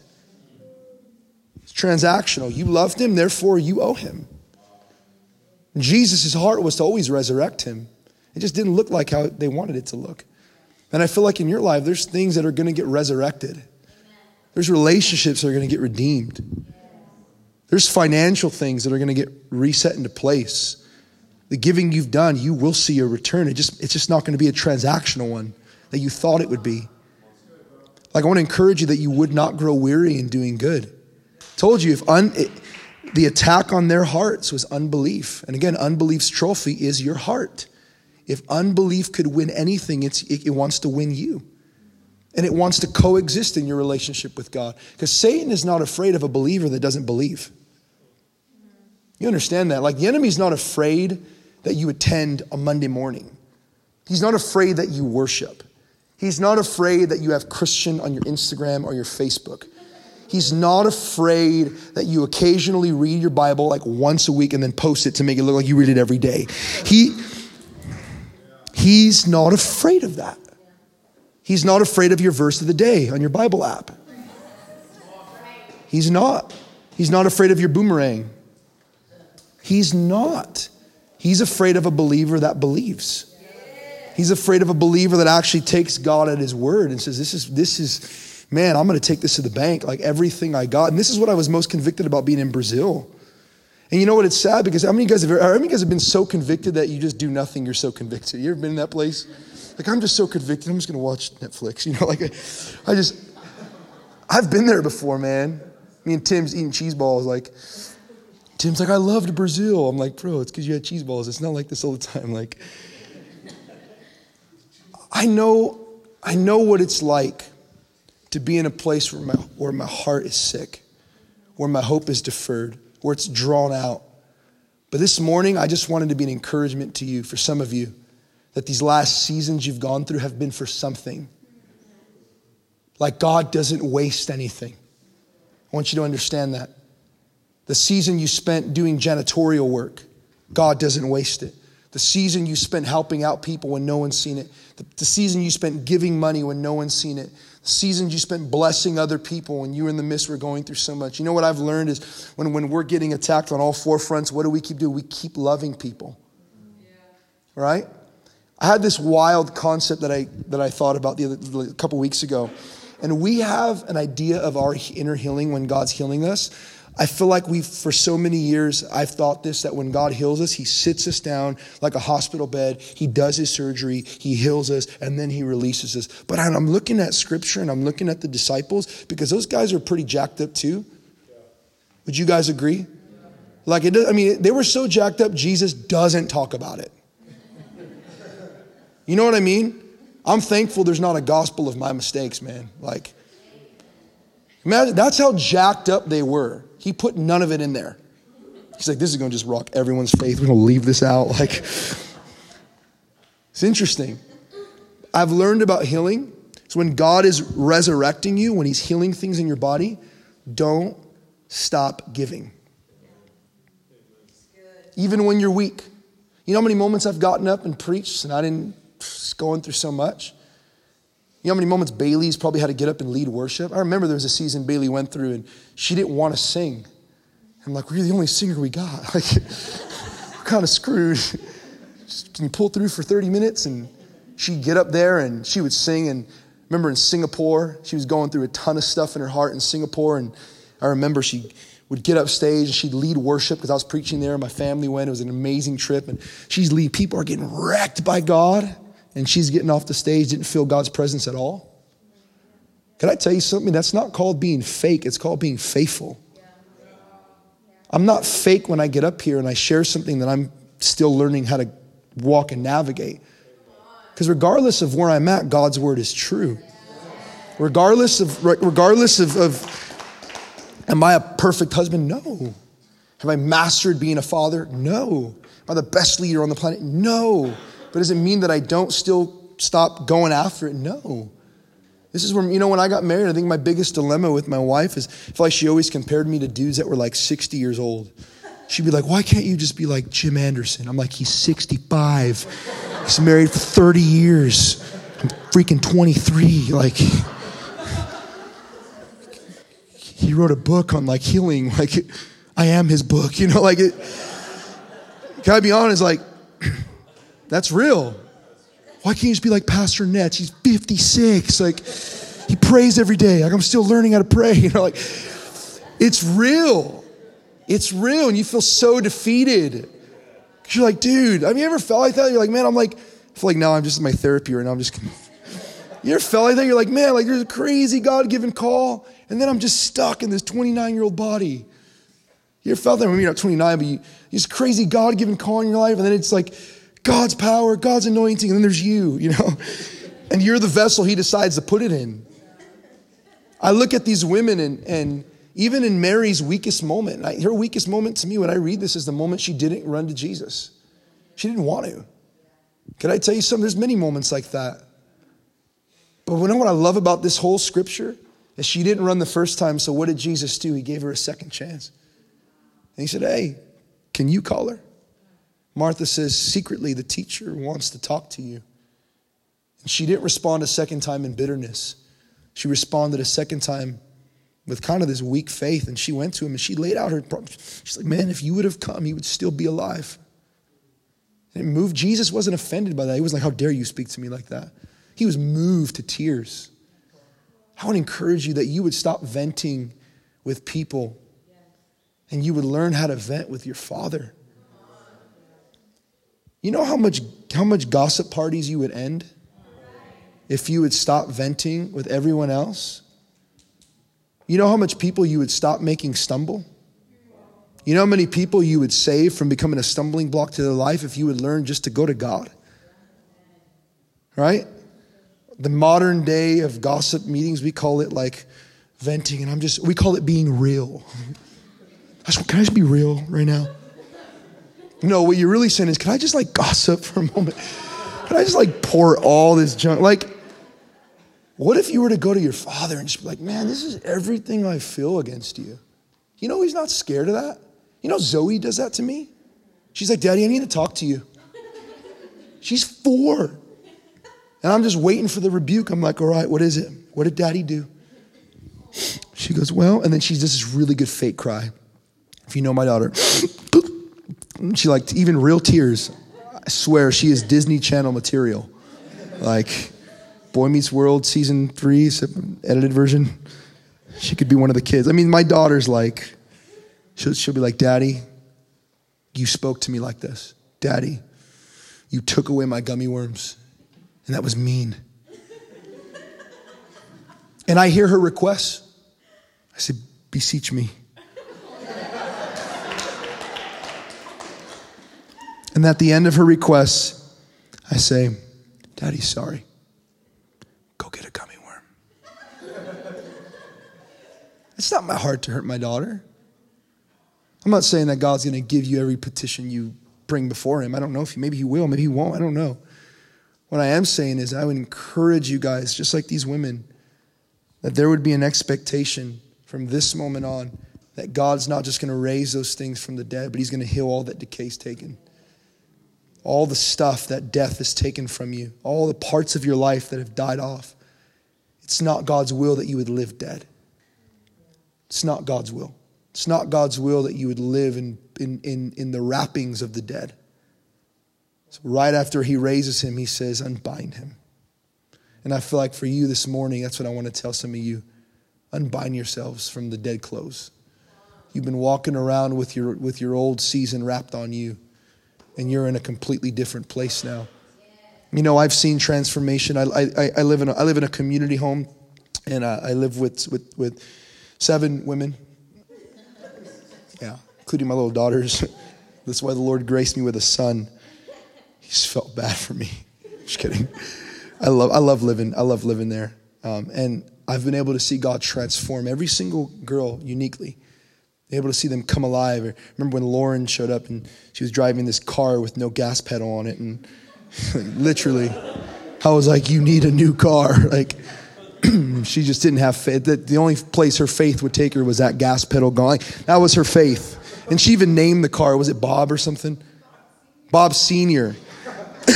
It's transactional. You loved him, therefore you owe him. Jesus' heart was to always resurrect him. It just didn't look like how they wanted it to look. And I feel like in your life, there's things that are going to get resurrected. There's relationships that are going to get redeemed. There's financial things that are going to get reset into place. The giving you've done, you will see a return. It just, it's just not going to be a transactional one that you thought it would be. Like, I want to encourage you that you would not grow weary in doing good. Told you, if un, the attack on their hearts was unbelief. And again, unbelief's trophy is your heart. If unbelief could win anything, it, it wants to win you. And it wants to coexist in your relationship with God. Because Satan is not afraid of a believer that doesn't believe. You understand that? Like the enemy's not afraid that you attend a Monday morning. He's not afraid that you worship. He's not afraid that you have Christian on your Instagram or your Facebook. He's not afraid that you occasionally read your Bible like once a week and then post it to make it look like you read it every day. He, he's not afraid of that. He's not afraid of your verse of the day on your Bible app. He's not. He's not afraid of your boomerang. He's not. He's afraid of a believer that believes. He's afraid of a believer that actually takes God at his word and says, This is, this is, man, I'm going to take this to the bank, like everything I got. And this is what I was most convicted about being in Brazil. And you know what? It's sad because how many guys have, how many guys have been so convicted that you just do nothing? You're so convicted. You ever been in that place? Like I'm just so convicted. I'm just going to watch Netflix. You know, like I, I just, I've been there before, man. Me and Tim's eating cheese balls. Like, Tim's like, I loved Brazil. I'm like, bro, it's because you had cheese balls. It's not like this all the time. Like, I know, I know what it's like to be in a place where my, where my heart is sick, where my hope is deferred, where it's drawn out. But this morning, I just wanted to be an encouragement to you, for some of you, that these last seasons you've gone through have been for something. Like God doesn't waste anything. I want you to understand that. The season you spent doing janitorial work, God doesn't waste it. The season you spent helping out people when no one's seen it. The, the season you spent giving money when no one's seen it. Seasons you spent blessing other people when you were in the midst were going through so much. You know what I've learned is when, when we're getting attacked on all four fronts, what do we keep doing? We keep loving people. Yeah. Right? I had this wild concept that I, that I thought about the other, a couple weeks ago. And we have an idea of our inner healing when God's healing us. I feel like we've, for so many years, I've thought this that when God heals us, He sits us down like a hospital bed, He does His surgery, He heals us, and then He releases us. But I'm looking at Scripture and I'm looking at the disciples because those guys are pretty jacked up too. Would you guys agree? Like, it, I mean, they were so jacked up, Jesus doesn't talk about it. You know what I mean? I'm thankful there's not a gospel of my mistakes, man. Like, imagine that's how jacked up they were. He put none of it in there. He's like, this is going to just rock everyone's faith. We're going to leave this out. Like, it's interesting. I've learned about healing. So when God is resurrecting you, when He's healing things in your body, don't stop giving. Even when you're weak. You know how many moments I've gotten up and preached and I didn't going through so much? You know how many moments Bailey's probably had to get up and lead worship? I remember there was a season Bailey went through and she didn't want to sing. I'm like, we're the only singer we got. Like, we're kind of screwed. Can you pull through for 30 minutes? And she'd get up there and she would sing. And remember in Singapore, she was going through a ton of stuff in her heart in Singapore. And I remember she would get up stage and she'd lead worship because I was preaching there. And my family went. It was an amazing trip. And she's lead. People are getting wrecked by God and she's getting off the stage, didn't feel God's presence at all? Can I tell you something? That's not called being fake, it's called being faithful. I'm not fake when I get up here and I share something that I'm still learning how to walk and navigate. Because regardless of where I'm at, God's word is true. Regardless of, regardless of, of am I a perfect husband? No. Have I mastered being a father? No. Am I the best leader on the planet? No. But does it mean that I don't still stop going after it? No. This is where, you know, when I got married, I think my biggest dilemma with my wife is I feel like she always compared me to dudes that were like 60 years old. She'd be like, why can't you just be like Jim Anderson? I'm like, he's 65. He's married for 30 years. I'm freaking 23. Like, he wrote a book on like healing. Like, I am his book, you know, like it. Can I be honest? Like, that's real. Why can't you just be like Pastor Nets? He's 56. Like, he prays every day. Like, I'm still learning how to pray. You know, like, it's real. It's real. And you feel so defeated. You're like, dude, have you ever felt like that? You're like, man, I'm like, I feel like now I'm just in my therapy right now. I'm just, you ever felt like that? You're like, man, like there's a crazy God given call. And then I'm just stuck in this 29 year old body. You ever felt that? Maybe you're not 29, but you, this crazy God given call in your life. And then it's like, God's power, God's anointing, and then there's you, you know? And you're the vessel he decides to put it in. I look at these women and, and even in Mary's weakest moment, I, her weakest moment to me when I read this is the moment she didn't run to Jesus. She didn't want to. Can I tell you something? There's many moments like that. But you know what I love about this whole scripture? Is she didn't run the first time, so what did Jesus do? He gave her a second chance. And he said, Hey, can you call her? Martha says, secretly, the teacher wants to talk to you. And she didn't respond a second time in bitterness. She responded a second time with kind of this weak faith. And she went to him and she laid out her problem. She's like, man, if you would have come, he would still be alive. And it moved. Jesus wasn't offended by that. He was like, how dare you speak to me like that? He was moved to tears. I to encourage you that you would stop venting with people and you would learn how to vent with your father. You know how much, how much gossip parties you would end if you would stop venting with everyone else? You know how much people you would stop making stumble? You know how many people you would save from becoming a stumbling block to their life if you would learn just to go to God? Right? The modern day of gossip meetings, we call it like venting, and I'm just, we call it being real. Can I just be real right now? No, what you're really saying is, can I just like gossip for a moment? Can I just like pour all this junk? Like, what if you were to go to your father and just be like, man, this is everything I feel against you? You know, he's not scared of that. You know, Zoe does that to me. She's like, Daddy, I need to talk to you. She's four. And I'm just waiting for the rebuke. I'm like, all right, what is it? What did daddy do? She goes, well, and then she does this really good fake cry. If you know my daughter, she like even real tears. I swear she is Disney Channel material. Like Boy Meets World season three, edited version. She could be one of the kids. I mean, my daughter's like, she'll, she'll be like, Daddy, you spoke to me like this. Daddy, you took away my gummy worms, and that was mean. And I hear her requests. I said, Beseech me. And at the end of her requests, I say, Daddy, sorry. Go get a gummy worm. it's not my heart to hurt my daughter. I'm not saying that God's going to give you every petition you bring before Him. I don't know if he, maybe He will, maybe He won't. I don't know. What I am saying is, I would encourage you guys, just like these women, that there would be an expectation from this moment on that God's not just going to raise those things from the dead, but He's going to heal all that decay's taken all the stuff that death has taken from you, all the parts of your life that have died off. It's not God's will that you would live dead. It's not God's will. It's not God's will that you would live in, in, in, in the wrappings of the dead. So right after he raises him, he says, Unbind him. And I feel like for you this morning, that's what I want to tell some of you. Unbind yourselves from the dead clothes. You've been walking around with your, with your old season wrapped on you and you're in a completely different place now. You know, I've seen transformation. I, I, I live in a, I live in a community home, and uh, I live with, with, with seven women. Yeah, including my little daughters. That's why the Lord graced me with a son. He's felt bad for me. Just kidding. I love, I love living. I love living there, um, and I've been able to see God transform every single girl uniquely able to see them come alive. I remember when Lauren showed up and she was driving this car with no gas pedal on it, and literally, I was like, "You need a new car." Like, she just didn't have faith. That The only place her faith would take her was that gas pedal going. That was her faith, and she even named the car. Was it Bob or something? Bob Senior.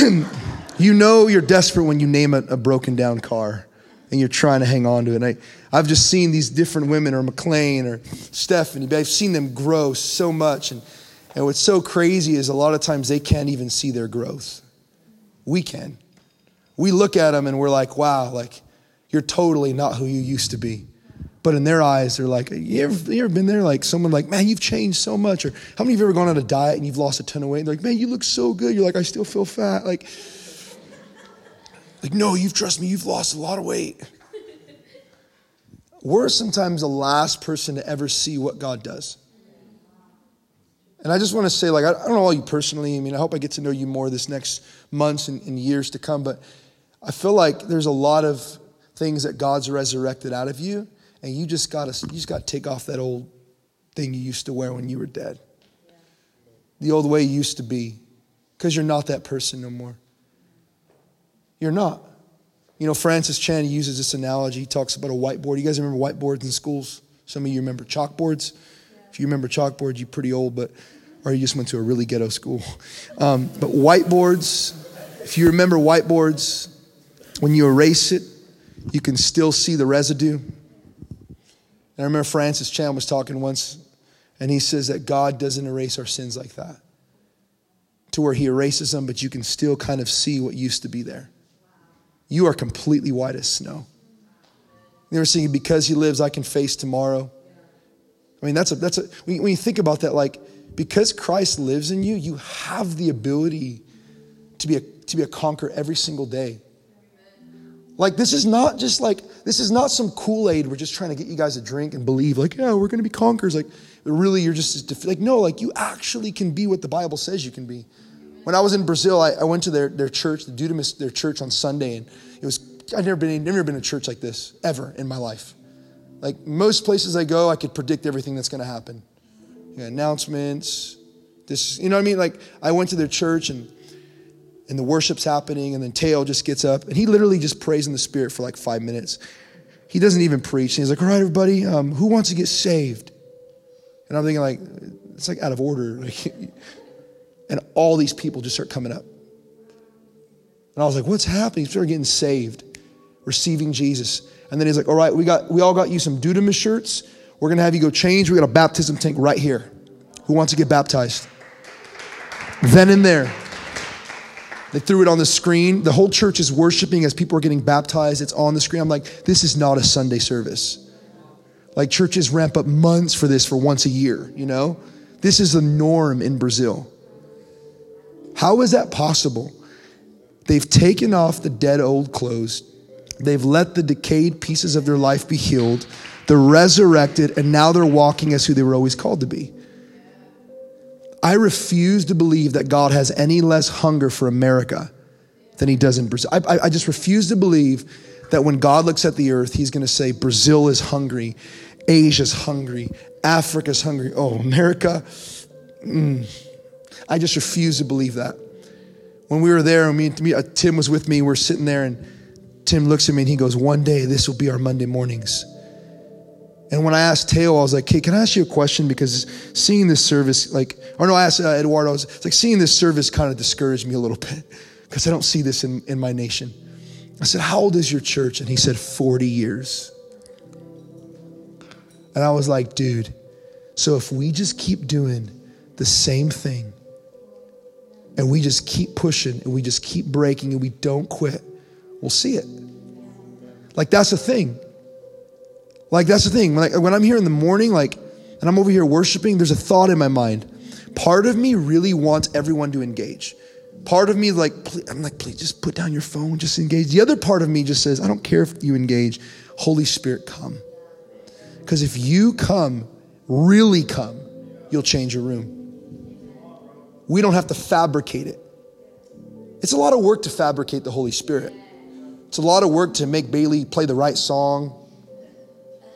you know you're desperate when you name a, a broken down car and you're trying to hang on to it. And I, I've just seen these different women, or McLean, or Stephanie, but I've seen them grow so much. And, and what's so crazy is a lot of times they can't even see their growth. We can. We look at them and we're like, wow, like, you're totally not who you used to be. But in their eyes, they're like, you ever, you ever been there? Like someone like, man, you've changed so much. Or how many of you ever gone on a diet and you've lost a ton of weight? And They're like, man, you look so good. You're like, I still feel fat. Like, like, no, you've trust me, you've lost a lot of weight. We're sometimes the last person to ever see what God does. And I just want to say, like, I don't know all you personally. I mean, I hope I get to know you more this next months and, and years to come. But I feel like there's a lot of things that God's resurrected out of you, and you just got to you just got to take off that old thing you used to wear when you were dead, the old way you used to be, because you're not that person no more. You're not. You know, Francis Chan uses this analogy. He talks about a whiteboard. You guys remember whiteboards in schools? Some of you remember chalkboards. If you remember chalkboards, you're pretty old, but or you just went to a really ghetto school. Um, but whiteboards, if you remember whiteboards, when you erase it, you can still see the residue. And I remember Francis Chan was talking once, and he says that God doesn't erase our sins like that, to where he erases them, but you can still kind of see what used to be there you are completely white as snow. They were saying, because he lives, I can face tomorrow. I mean, that's a, that's a, when you think about that, like, because Christ lives in you, you have the ability to be a, to be a conqueror every single day. Like, this is not just like, this is not some Kool Aid we're just trying to get you guys to drink and believe, like, yeah, we're going to be conquerors. Like, really, you're just, like, no, like, you actually can be what the Bible says you can be. When I was in Brazil, I, I went to their, their church, the Dunamis, their church on Sunday, and it was, I'd never been, never been a church like this, ever in my life. Like, most places I go, I could predict everything that's going to happen. Announcements, this, you know what I mean? Like, I went to their church, and and the worship's happening, and then Teo just gets up, and he literally just prays in the Spirit for like five minutes. He doesn't even preach. And he's like, all right, everybody, um, who wants to get saved? And I'm thinking, like, it's like out of order. and all these people just start coming up. And I was like, what's happening? Are getting saved, receiving Jesus. And then he's like, all right, we, got, we all got you some Dunamis shirts. We're going to have you go change. We got a baptism tank right here. Who wants to get baptized? Then and there, they threw it on the screen. The whole church is worshiping as people are getting baptized. It's on the screen. I'm like, this is not a Sunday service. Like churches ramp up months for this for once a year, you know? This is the norm in Brazil. How is that possible? They've taken off the dead old clothes. They've let the decayed pieces of their life be healed. They're resurrected, and now they're walking as who they were always called to be. I refuse to believe that God has any less hunger for America than he does in Brazil. I, I just refuse to believe that when God looks at the earth, he's going to say, Brazil is hungry, Asia's hungry, Africa's hungry. Oh, America, mm. I just refuse to believe that. When we were there, me, me, uh, Tim was with me, we're sitting there, and Tim looks at me and he goes, One day this will be our Monday mornings. And when I asked Teo, I was like, hey, can I ask you a question? Because seeing this service, like, or no, I asked uh, Eduardo, I was it's like, seeing this service kind of discouraged me a little bit because I don't see this in, in my nation. I said, how old is your church? And he said, 40 years. And I was like, dude, so if we just keep doing the same thing and we just keep pushing and we just keep breaking and we don't quit, we'll see it. Like, that's the thing like that's the thing. Like when I'm here in the morning, like, and I'm over here worshiping, there's a thought in my mind. Part of me really wants everyone to engage. Part of me, like, I'm like, please just put down your phone, just engage. The other part of me just says, I don't care if you engage. Holy Spirit, come. Because if you come, really come, you'll change your room. We don't have to fabricate it. It's a lot of work to fabricate the Holy Spirit. It's a lot of work to make Bailey play the right song,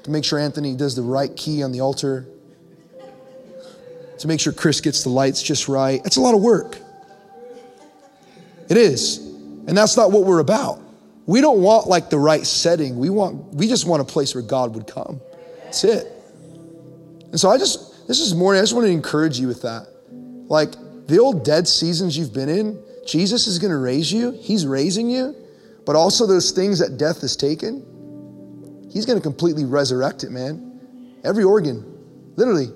to make sure Anthony does the right key on the altar, to make sure Chris gets the lights just right. It's a lot of work. It is. And that's not what we're about. We don't want like the right setting. We want we just want a place where God would come. That's it. And so I just this is morning, I just want to encourage you with that. Like the old dead seasons you've been in, Jesus is going to raise you. He's raising you. But also those things that death has taken, He's going to completely resurrect it, man. Every organ, literally,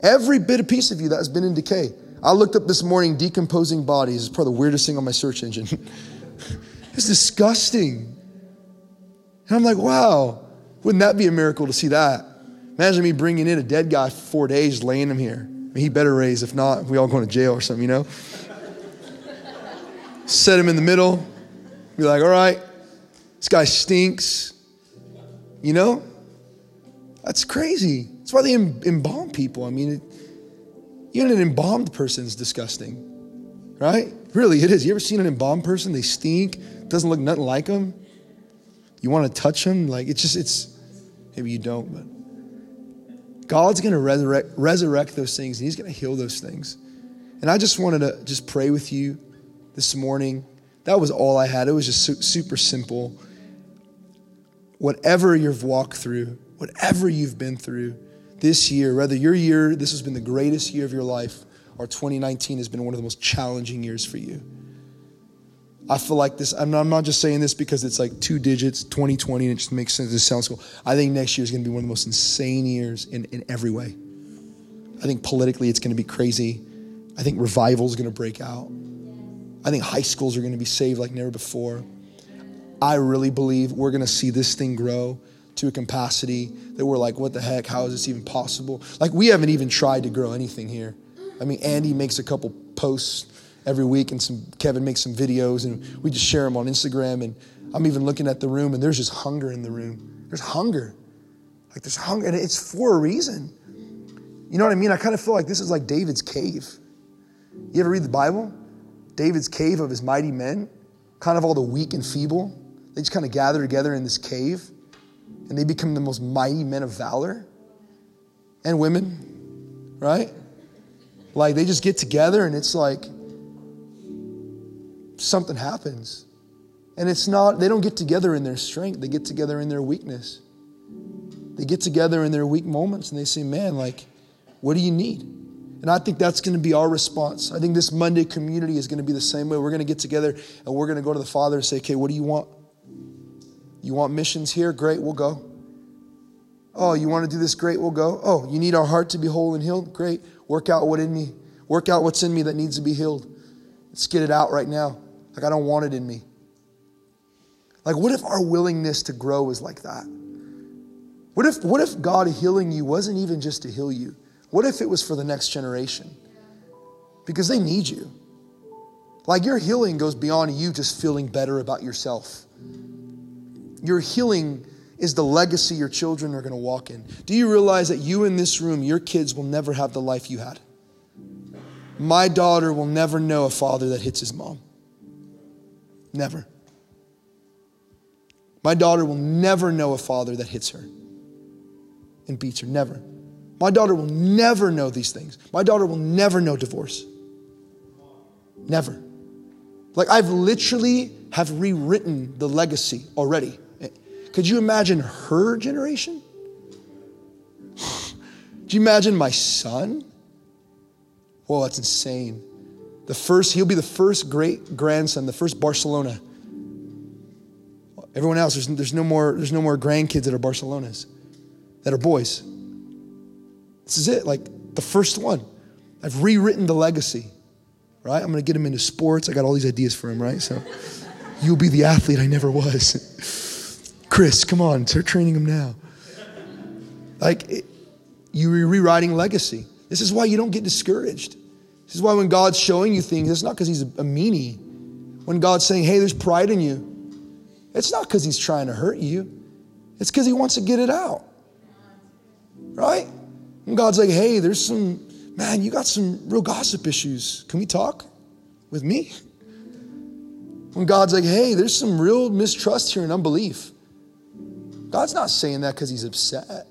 every bit of piece of you that has been in decay. I looked up this morning decomposing bodies. It's probably the weirdest thing on my search engine. it's disgusting. And I'm like, wow, wouldn't that be a miracle to see that? Imagine me bringing in a dead guy for four days, laying him here. Mean, he better raise. If not, we all going to jail or something, you know? Set him in the middle. Be like, all right, this guy stinks. You know? That's crazy. That's why they embalm people. I mean, it, even an embalmed person is disgusting, right? Really, it is. You ever seen an embalmed person? They stink, doesn't look nothing like them. You want to touch them? Like, it's just, it's, maybe you don't, but God's going to resurrect, resurrect those things and He's going to heal those things. And I just wanted to just pray with you this morning. That was all I had. It was just super simple whatever you've walked through, whatever you've been through this year, whether your year, this has been the greatest year of your life, or 2019 has been one of the most challenging years for you. I feel like this, I'm not, I'm not just saying this because it's like two digits, 2020, and it just makes sense. It sounds cool. I think next year is going to be one of the most insane years in, in every way. I think politically it's going to be crazy. I think revival is going to break out. I think high schools are going to be saved like never before. I really believe we're going to see this thing grow to a capacity that we're like, what the heck? How is this even possible? Like, we haven't even tried to grow anything here. I mean, Andy makes a couple posts every week, and some Kevin makes some videos, and we just share them on Instagram. And I'm even looking at the room and there's just hunger in the room. There's hunger. Like there's hunger, and it's for a reason. You know what I mean? I kind of feel like this is like David's cave. You ever read the Bible? David's cave of his mighty men, kind of all the weak and feeble. They just kind of gather together in this cave and they become the most mighty men of valor and women, right? Like they just get together and it's like something happens. And it's not, they don't get together in their strength, they get together in their weakness. They get together in their weak moments and they say, Man, like, what do you need? And I think that's going to be our response. I think this Monday community is going to be the same way. We're going to get together and we're going to go to the Father and say, Okay, what do you want? You want missions here? Great, we'll go. Oh, you want to do this? Great, we'll go. Oh, you need our heart to be whole and healed? Great. Work out what in me. Work out what's in me that needs to be healed. Let's get it out right now. Like I don't want it in me. Like, what if our willingness to grow was like that? What if, what if God healing you wasn't even just to heal you? What if it was for the next generation? Because they need you. Like your healing goes beyond you just feeling better about yourself. Your healing is the legacy your children are going to walk in. Do you realize that you in this room, your kids will never have the life you had? My daughter will never know a father that hits his mom. Never. My daughter will never know a father that hits her and beats her. Never. My daughter will never know these things. My daughter will never know divorce. Never. Like I've literally have rewritten the legacy already. Could you imagine her generation? Do you imagine my son? Whoa, that's insane. The first, he'll be the first great grandson, the first Barcelona. Everyone else, there's, there's, no more, there's no more grandkids that are Barcelonas, that are boys. This is it, like the first one. I've rewritten the legacy, right? I'm gonna get him into sports. I got all these ideas for him, right? So you'll be the athlete I never was. Chris, come on, start training him now. Like, it, you're rewriting legacy. This is why you don't get discouraged. This is why when God's showing you things, it's not because he's a meanie. When God's saying, hey, there's pride in you, it's not because he's trying to hurt you, it's because he wants to get it out. Right? And God's like, hey, there's some, man, you got some real gossip issues. Can we talk with me? When God's like, hey, there's some real mistrust here and unbelief. God's not saying that because he's upset.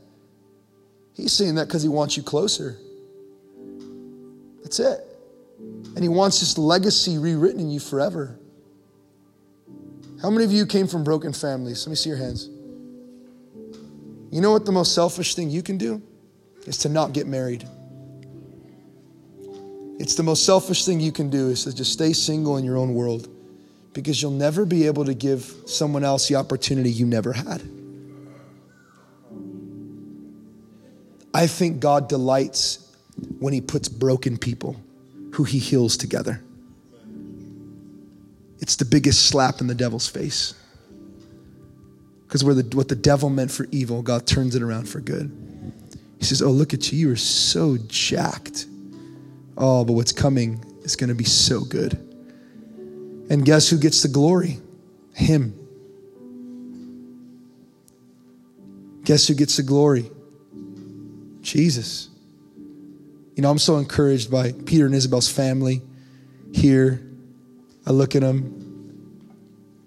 He's saying that because he wants you closer. That's it. And he wants this legacy rewritten in you forever. How many of you came from broken families? Let me see your hands. You know what the most selfish thing you can do? Is to not get married. It's the most selfish thing you can do is to just stay single in your own world because you'll never be able to give someone else the opportunity you never had. I think God delights when He puts broken people who He heals together. It's the biggest slap in the devil's face. Because what the devil meant for evil, God turns it around for good. He says, Oh, look at you. You are so jacked. Oh, but what's coming is going to be so good. And guess who gets the glory? Him. Guess who gets the glory? Jesus. You know, I'm so encouraged by Peter and Isabel's family here. I look at them.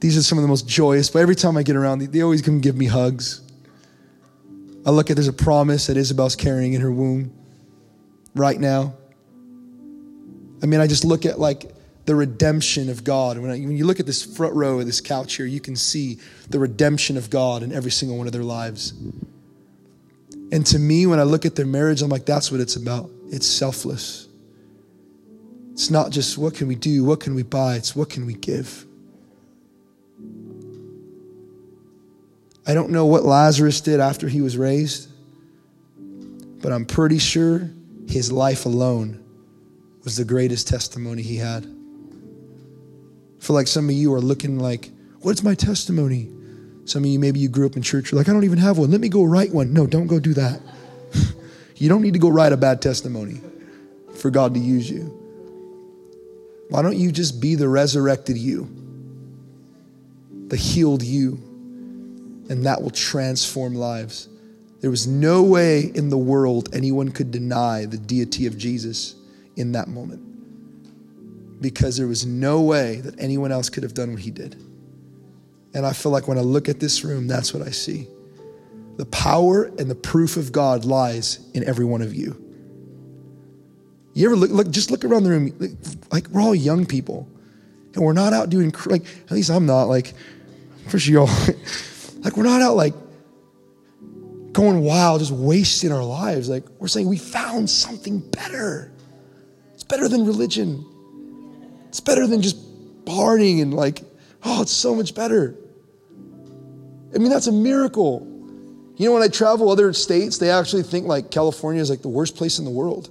These are some of the most joyous, but every time I get around, they always come give me hugs. I look at there's a promise that Isabel's carrying in her womb right now. I mean, I just look at like the redemption of God. When, I, when you look at this front row of this couch here, you can see the redemption of God in every single one of their lives. And to me, when I look at their marriage, I'm like, that's what it's about. It's selfless. It's not just what can we do, what can we buy, it's what can we give. I don't know what Lazarus did after he was raised, but I'm pretty sure his life alone was the greatest testimony he had. Feel like some of you are looking like, what's my testimony? Some of you, maybe you grew up in church, you're like, I don't even have one. Let me go write one. No, don't go do that. You don't need to go write a bad testimony for God to use you. Why don't you just be the resurrected you? the healed you, and that will transform lives. There was no way in the world anyone could deny the deity of Jesus in that moment because there was no way that anyone else could have done what he did. And I feel like when I look at this room, that's what I see. The power and the proof of God lies in every one of you. You ever look, look just look around the room, like we're all young people, and we're not out doing like at least I'm not like for sure y'all like we're not out like going wild, just wasting our lives. Like we're saying we found something better. It's better than religion. It's better than just partying and like, oh, it's so much better. I mean, that's a miracle. You know, when I travel other states, they actually think like California is like the worst place in the world,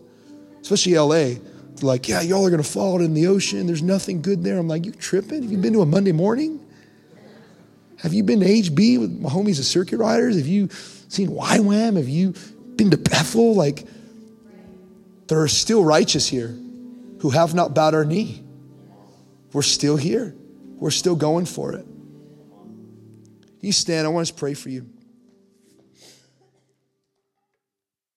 especially LA. They're like, yeah, y'all are gonna fall out in the ocean. There's nothing good there. I'm like, you tripping? Have you been to a Monday morning? Have you been to HB with my homies, the circuit riders? Have you seen YWAM? Have you been to Bethel? Like, there are still righteous here who have not bowed our knee. We're still here. We're still going for it. You stand. I want us to pray for you.